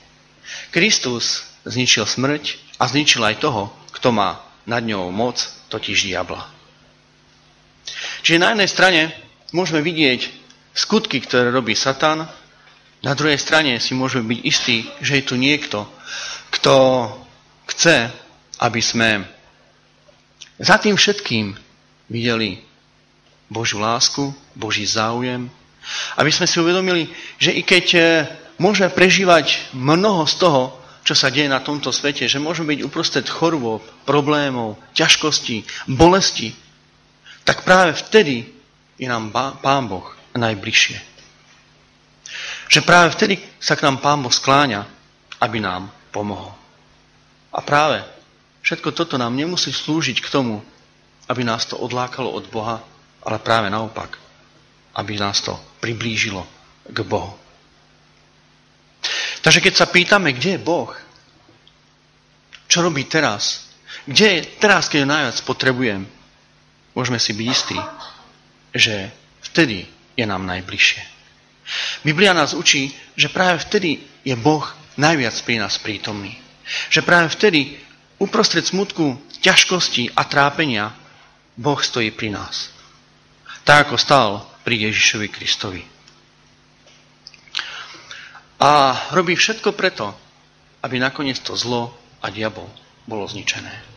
Kristus zničil smrť a zničil aj toho, kto má nad ňou moc, totiž diabla. Čiže na jednej strane môžeme vidieť skutky, ktoré robí Satan, na druhej strane si môžeme byť istí, že je tu niekto, kto chce, aby sme za tým všetkým videli Božiu lásku, Boží záujem, aby sme si uvedomili, že i keď e, môžeme prežívať mnoho z toho, čo sa deje na tomto svete, že môžeme byť uprostred chorôb, problémov, ťažkostí, bolesti, tak práve vtedy je nám Pán Boh najbližšie. Že práve vtedy sa k nám Pán Boh skláňa, aby nám pomohol. A práve všetko toto nám nemusí slúžiť k tomu, aby nás to odlákalo od Boha, ale práve naopak, aby nás to priblížilo k Bohu. Takže keď sa pýtame, kde je Boh, čo robí teraz, kde je teraz, keď ho najviac potrebujem, môžeme si byť istí, že vtedy je nám najbližšie. Biblia nás učí, že práve vtedy je Boh najviac pri nás prítomný. Že práve vtedy, uprostred smutku, ťažkosti a trápenia, Boh stojí pri nás. Tak ako stál pri Ježišovi Kristovi. A robí všetko preto, aby nakoniec to zlo a diabol bolo zničené.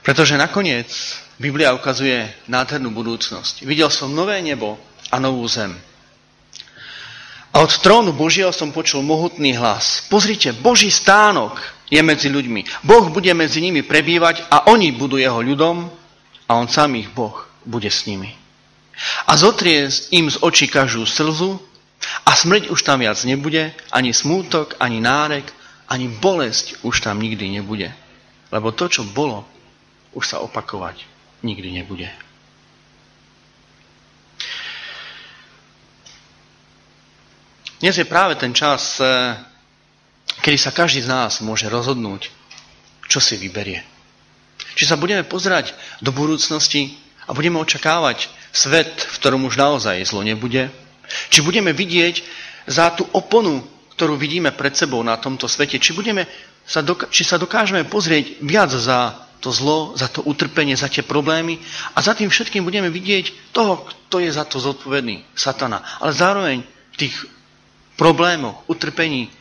Pretože nakoniec Biblia ukazuje nádhernú budúcnosť. Videl som nové nebo a novú zem. A od trónu Božieho som počul mohutný hlas. Pozrite, Boží stánok je medzi ľuďmi. Boh bude medzi nimi prebývať a oni budú jeho ľudom a on sám ich Boh bude s nimi. A zotrie im z očí každú slzu a smrť už tam viac nebude, ani smútok, ani nárek, ani bolesť už tam nikdy nebude. Lebo to, čo bolo, už sa opakovať nikdy nebude. Dnes je práve ten čas, eh, kedy sa každý z nás môže rozhodnúť, čo si vyberie. Či sa budeme pozerať do budúcnosti a budeme očakávať svet, v ktorom už naozaj zlo nebude, či budeme vidieť za tú oponu, ktorú vidíme pred sebou na tomto svete, či, budeme sa či sa dokážeme pozrieť viac za to zlo, za to utrpenie, za tie problémy a za tým všetkým budeme vidieť toho, kto je za to zodpovedný, satana. Ale zároveň v tých problémoch, utrpení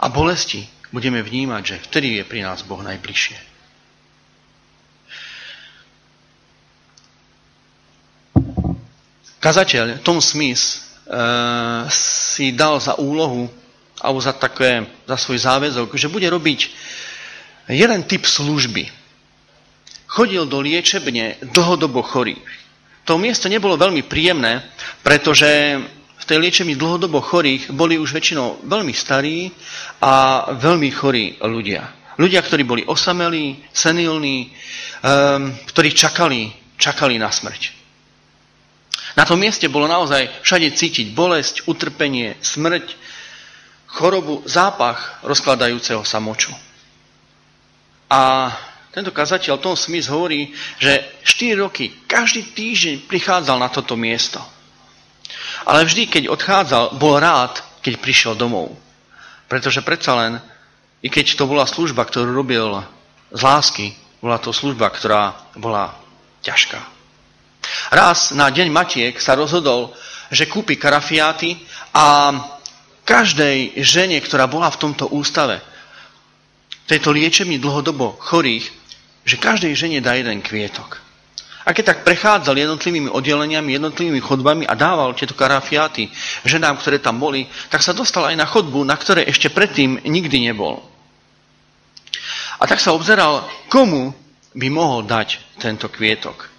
a bolesti budeme vnímať, že vtedy je pri nás Boh najbližšie. Kazateľ Tom Smith Eh, si dal za úlohu alebo za, také, za svoj záväzok, že bude robiť jeden typ služby. Chodil do liečebne dlhodobo chorých. To miesto nebolo veľmi príjemné, pretože v tej liečebni dlhodobo chorých boli už väčšinou veľmi starí a veľmi chorí ľudia. Ľudia, ktorí boli osamelí, senilní, um, ktorí čakali, čakali na smrť. Na tom mieste bolo naozaj všade cítiť bolesť, utrpenie, smrť, chorobu, zápach rozkladajúceho sa moču. A tento kazateľ Tom Smith hovorí, že 4 roky, každý týždeň prichádzal na toto miesto. Ale vždy, keď odchádzal, bol rád, keď prišiel domov. Pretože predsa len, i keď to bola služba, ktorú robil z lásky, bola to služba, ktorá bola ťažká. Raz na deň Matiek sa rozhodol, že kúpi karafiáty a každej žene, ktorá bola v tomto ústave, tejto liečební dlhodobo chorých, že každej žene dá jeden kvietok. A keď tak prechádzal jednotlivými oddeleniami, jednotlivými chodbami a dával tieto karafiáty ženám, ktoré tam boli, tak sa dostal aj na chodbu, na ktorej ešte predtým nikdy nebol. A tak sa obzeral, komu by mohol dať tento kvietok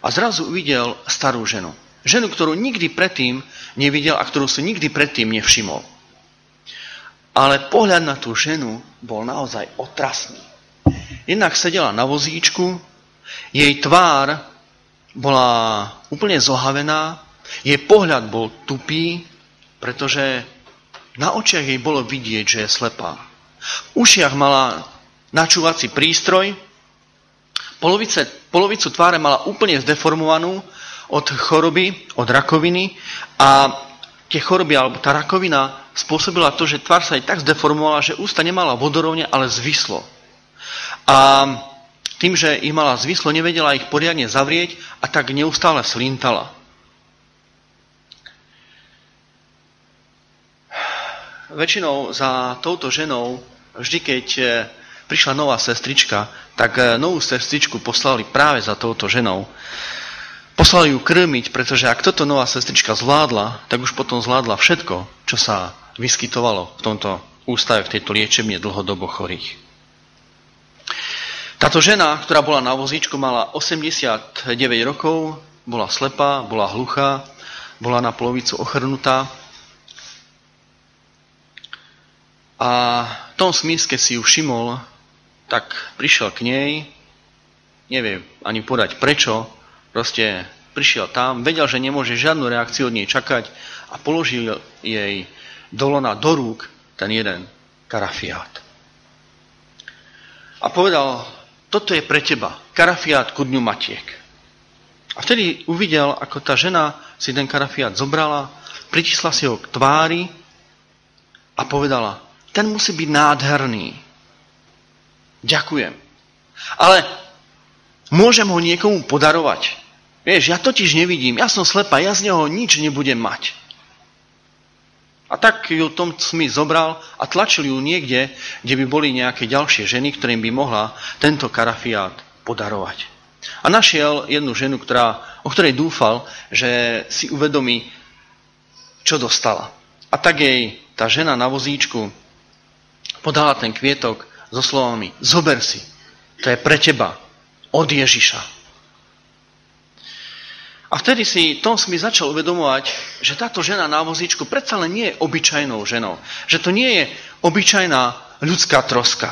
a zrazu uvidel starú ženu. Ženu, ktorú nikdy predtým nevidel a ktorú si nikdy predtým nevšimol. Ale pohľad na tú ženu bol naozaj otrasný. Jednak sedela na vozíčku, jej tvár bola úplne zohavená, jej pohľad bol tupý, pretože na očiach jej bolo vidieť, že je slepá. V ušiach mala načúvací prístroj, Polovice, polovicu tváre mala úplne zdeformovanú od choroby, od rakoviny a tie choroby, alebo tá rakovina spôsobila to, že tvár sa aj tak zdeformovala, že ústa nemala vodorovne, ale zvislo. A tým, že ich mala zvislo, nevedela ich poriadne zavrieť a tak neustále slintala. Väčšinou za touto ženou, vždy keď prišla nová sestrička, tak eh, novú sestričku poslali práve za touto ženou. Poslali ju krmiť, pretože ak toto nová sestrička zvládla, tak už potom zvládla všetko, čo sa vyskytovalo v tomto ústave v tejto liečebne dlhodobo chorých. Táto žena, ktorá bola na vozíčku, mala 89 rokov, bola slepá, bola hluchá, bola na polovicu ochrnutá. A tom smysle, keď si ju všimol, tak prišiel k nej, nevie ani podať prečo, proste prišiel tam, vedel, že nemôže žiadnu reakciu od nej čakať a položil jej dolona do rúk ten jeden karafiát. A povedal, toto je pre teba, karafiát ku dňu matiek. A vtedy uvidel, ako tá žena si ten karafiát zobrala, pritisla si ho k tvári a povedala, ten musí byť nádherný. Ďakujem. Ale môžem ho niekomu podarovať. Vieš, ja totiž nevidím, ja som slepá, ja z neho nič nebudem mať. A tak ju Tom Smith zobral a tlačil ju niekde, kde by boli nejaké ďalšie ženy, ktorým by mohla tento karafiát podarovať. A našiel jednu ženu, ktorá, o ktorej dúfal, že si uvedomí, čo dostala. A tak jej tá žena na vozíčku podala ten kvietok so slovami Zober si, to je pre teba, od Ježiša. A vtedy si Tom Smith začal uvedomovať, že táto žena na vozíčku predsa len nie je obyčajnou ženou. Že to nie je obyčajná ľudská troska.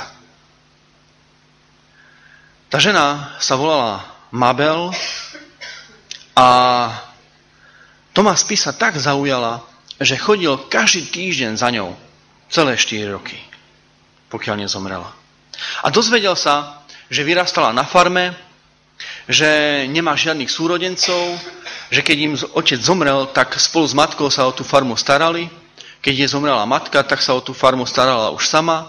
Tá žena sa volala Mabel a Tomás Pisa tak zaujala, že chodil každý týždeň za ňou celé 4 roky, pokiaľ nezomrela. A dozvedel sa, že vyrastala na farme, že nemá žiadnych súrodencov, že keď im otec zomrel, tak spolu s matkou sa o tú farmu starali. Keď je zomrela matka, tak sa o tú farmu starala už sama.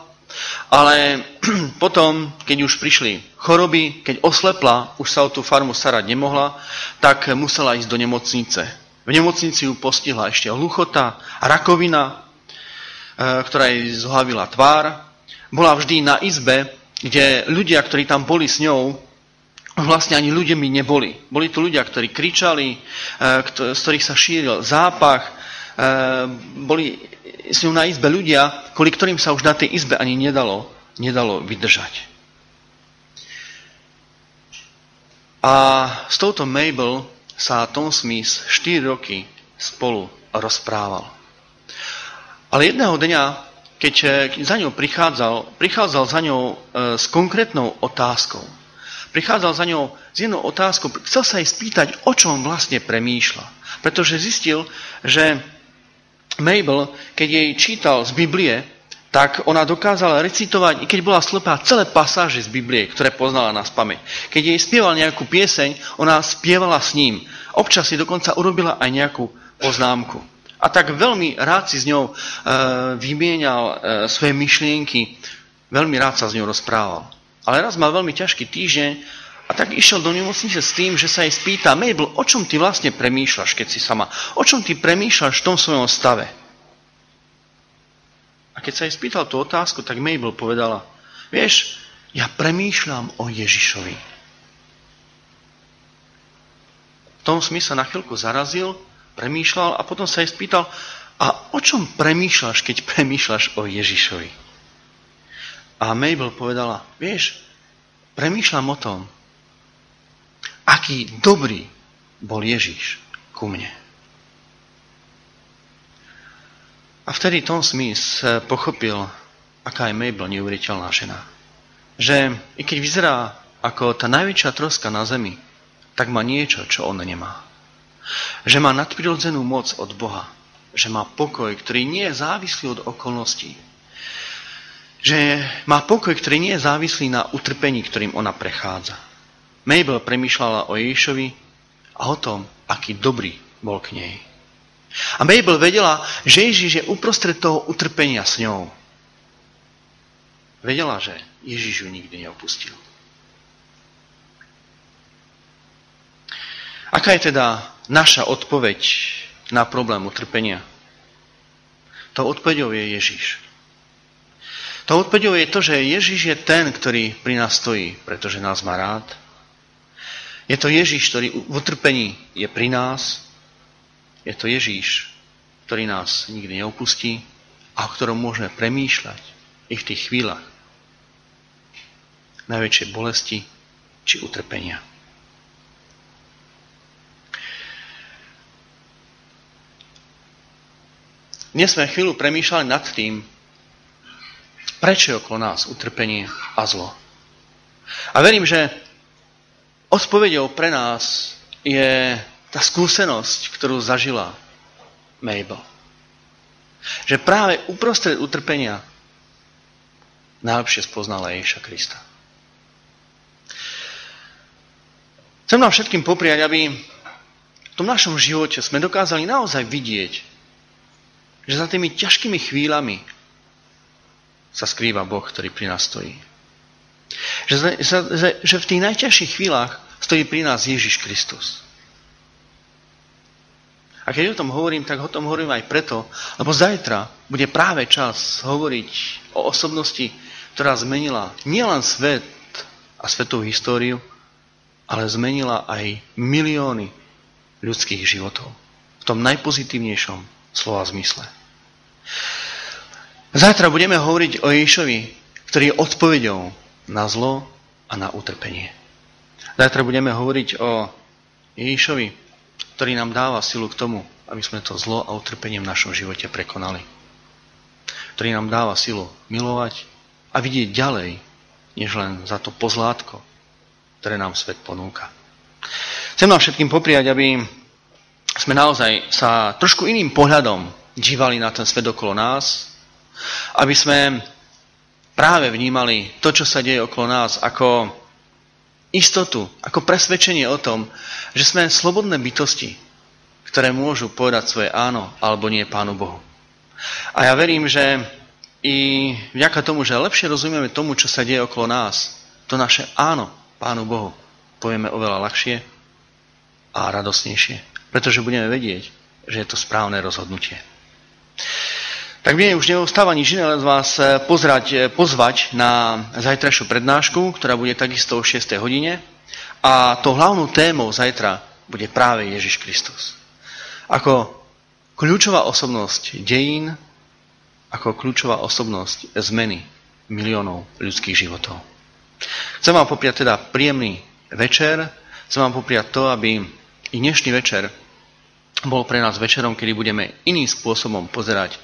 Ale *clears throat* potom, keď už prišli choroby, keď oslepla, už sa o tú farmu starať nemohla, tak musela ísť do nemocnice. V nemocnici ju postihla ešte hluchota, rakovina, e, ktorá jej zhlavila tvár. Bola vždy na izbe, kde ľudia, ktorí tam boli s ňou, vlastne ani ľuďmi neboli. Boli to ľudia, ktorí kričali, e, z ktorých sa šíril zápach, e, boli s ňou na izbe ľudia, kvôli ktorým sa už na tej izbe ani nedalo, nedalo vydržať. A s touto Mabel sa Tom Smith 4 roky spolu rozprával. Ale jedného dňa, keď za ňou prichádzal, prichádzal za ňou e, s konkrétnou otázkou prichádzal za ňou s jednou otázkou, chcel sa jej spýtať, o čom vlastne premýšľa. Pretože zistil, že Mabel, keď jej čítal z Biblie, tak ona dokázala recitovať, i keď bola slepá, celé pasáže z Biblie, ktoré poznala na spameť. Keď jej spieval nejakú pieseň, ona spievala s ním. Občas si dokonca urobila aj nejakú poznámku. A tak veľmi rád si s ňou e, vymienial e, svoje myšlienky, veľmi rád sa s ňou rozprával. Ale raz mal veľmi ťažký týždeň a tak išiel do nemocnice s tým, že sa jej spýta, Mabel, o čom ty vlastne premýšľaš, keď si sama? O čom ty premýšľaš v tom svojom stave? A keď sa jej spýtal tú otázku, tak Mabel povedala, vieš, ja premýšľam o Ježišovi. V tom smysle na chvíľku zarazil, premýšľal a potom sa jej spýtal, a o čom premýšľaš, keď premýšľaš o Ježišovi? A Mabel povedala, vieš, premýšľam o tom, aký dobrý bol Ježíš ku mne. A vtedy Tom Smith pochopil, aká je Mabel neuveriteľná žena. Že i keď vyzerá ako tá najväčšia troska na zemi, tak má niečo, čo on nemá. Že má nadprirodzenú moc od Boha. Že má pokoj, ktorý nie je závislý od okolností že má pokoj, ktorý nie je závislý na utrpení, ktorým ona prechádza. Mabel premýšľala o Ježišovi a o tom, aký dobrý bol k nej. A Mabel vedela, že Ježiš je uprostred toho utrpenia s ňou. Vedela, že Ježiš ju nikdy neopustil. Aká je teda naša odpoveď na problém utrpenia? To odpoveďou je Ježiš. To odpovedou je to, že Ježiš je ten, ktorý pri nás stojí, pretože nás má rád. Je to Ježiš, ktorý v utrpení je pri nás. Je to Ježiš, ktorý nás nikdy neopustí. a o ktorom môžeme premýšľať i v tých chvíľach najväčšej bolesti či utrpenia. Dnes sme chvíľu premýšľali nad tým, prečo je okolo nás utrpenie a zlo. A verím, že odpovedou pre nás je tá skúsenosť, ktorú zažila Mabel. Že práve uprostred utrpenia najlepšie spoznala Ježiša Krista. Chcem nám všetkým popriať, aby v tom našom živote sme dokázali naozaj vidieť že za tými ťažkými chvíľami sa skrýva Boh, ktorý pri nás stojí. Že, že, v tých najťažších chvíľach stojí pri nás Ježiš Kristus. A keď o tom hovorím, tak o tom hovorím aj preto, lebo zajtra bude práve čas hovoriť o osobnosti, ktorá zmenila nielen svet a svetovú históriu, ale zmenila aj milióny ľudských životov. V tom najpozitívnejšom slova zmysle. Zajtra budeme hovoriť o Ježišovi, ktorý je odpovedou na zlo a na utrpenie. Zajtra budeme hovoriť o Ježišovi, ktorý nám dáva silu k tomu, aby sme to zlo a utrpenie v našom živote prekonali. Ktorý nám dáva silu milovať a vidieť ďalej, než len za to pozlátko, ktoré nám svet ponúka. Chcem vám všetkým popriať, aby sme naozaj sa trošku iným pohľadom dívali na ten svet okolo nás, aby sme práve vnímali to, čo sa deje okolo nás, ako istotu, ako presvedčenie o tom, že sme slobodné bytosti, ktoré môžu povedať svoje áno alebo nie Pánu Bohu. A ja verím, že i vďaka tomu, že lepšie rozumieme tomu, čo sa deje okolo nás, to naše áno Pánu Bohu povieme oveľa ľahšie a radosnejšie. Pretože budeme vedieť, že je to správne rozhodnutie. Tak mne už neostáva nič iné, len vás eh, pozrať, eh, pozvať na zajtrajšiu prednášku, ktorá bude takisto o 6. hodine. A to hlavnou témou zajtra bude práve Ježiš Kristus. Ako kľúčová osobnosť dejín, ako kľúčová osobnosť zmeny miliónov ľudských životov. Chcem vám popriať teda príjemný večer, chcem vám popriať to, aby i dnešný večer bol pre nás večerom, kedy budeme iným spôsobom pozerať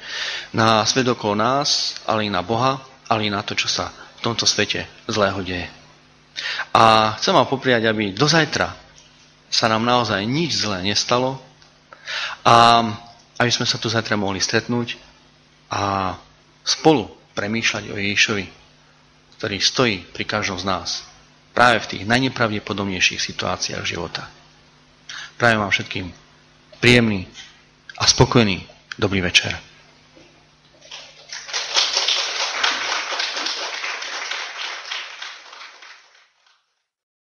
na svet okolo nás, ale i na Boha, ale i na to, čo sa v tomto svete zlého deje. A chcem vám popriať, aby do zajtra sa nám naozaj nič zlé nestalo a aby sme sa tu zajtra mohli stretnúť a spolu premýšľať o Ježišovi, ktorý stojí pri každom z nás práve v tých najnepravdepodobnejších situáciách života. Prajem vám všetkým príjemný a spokojný dobrý večer.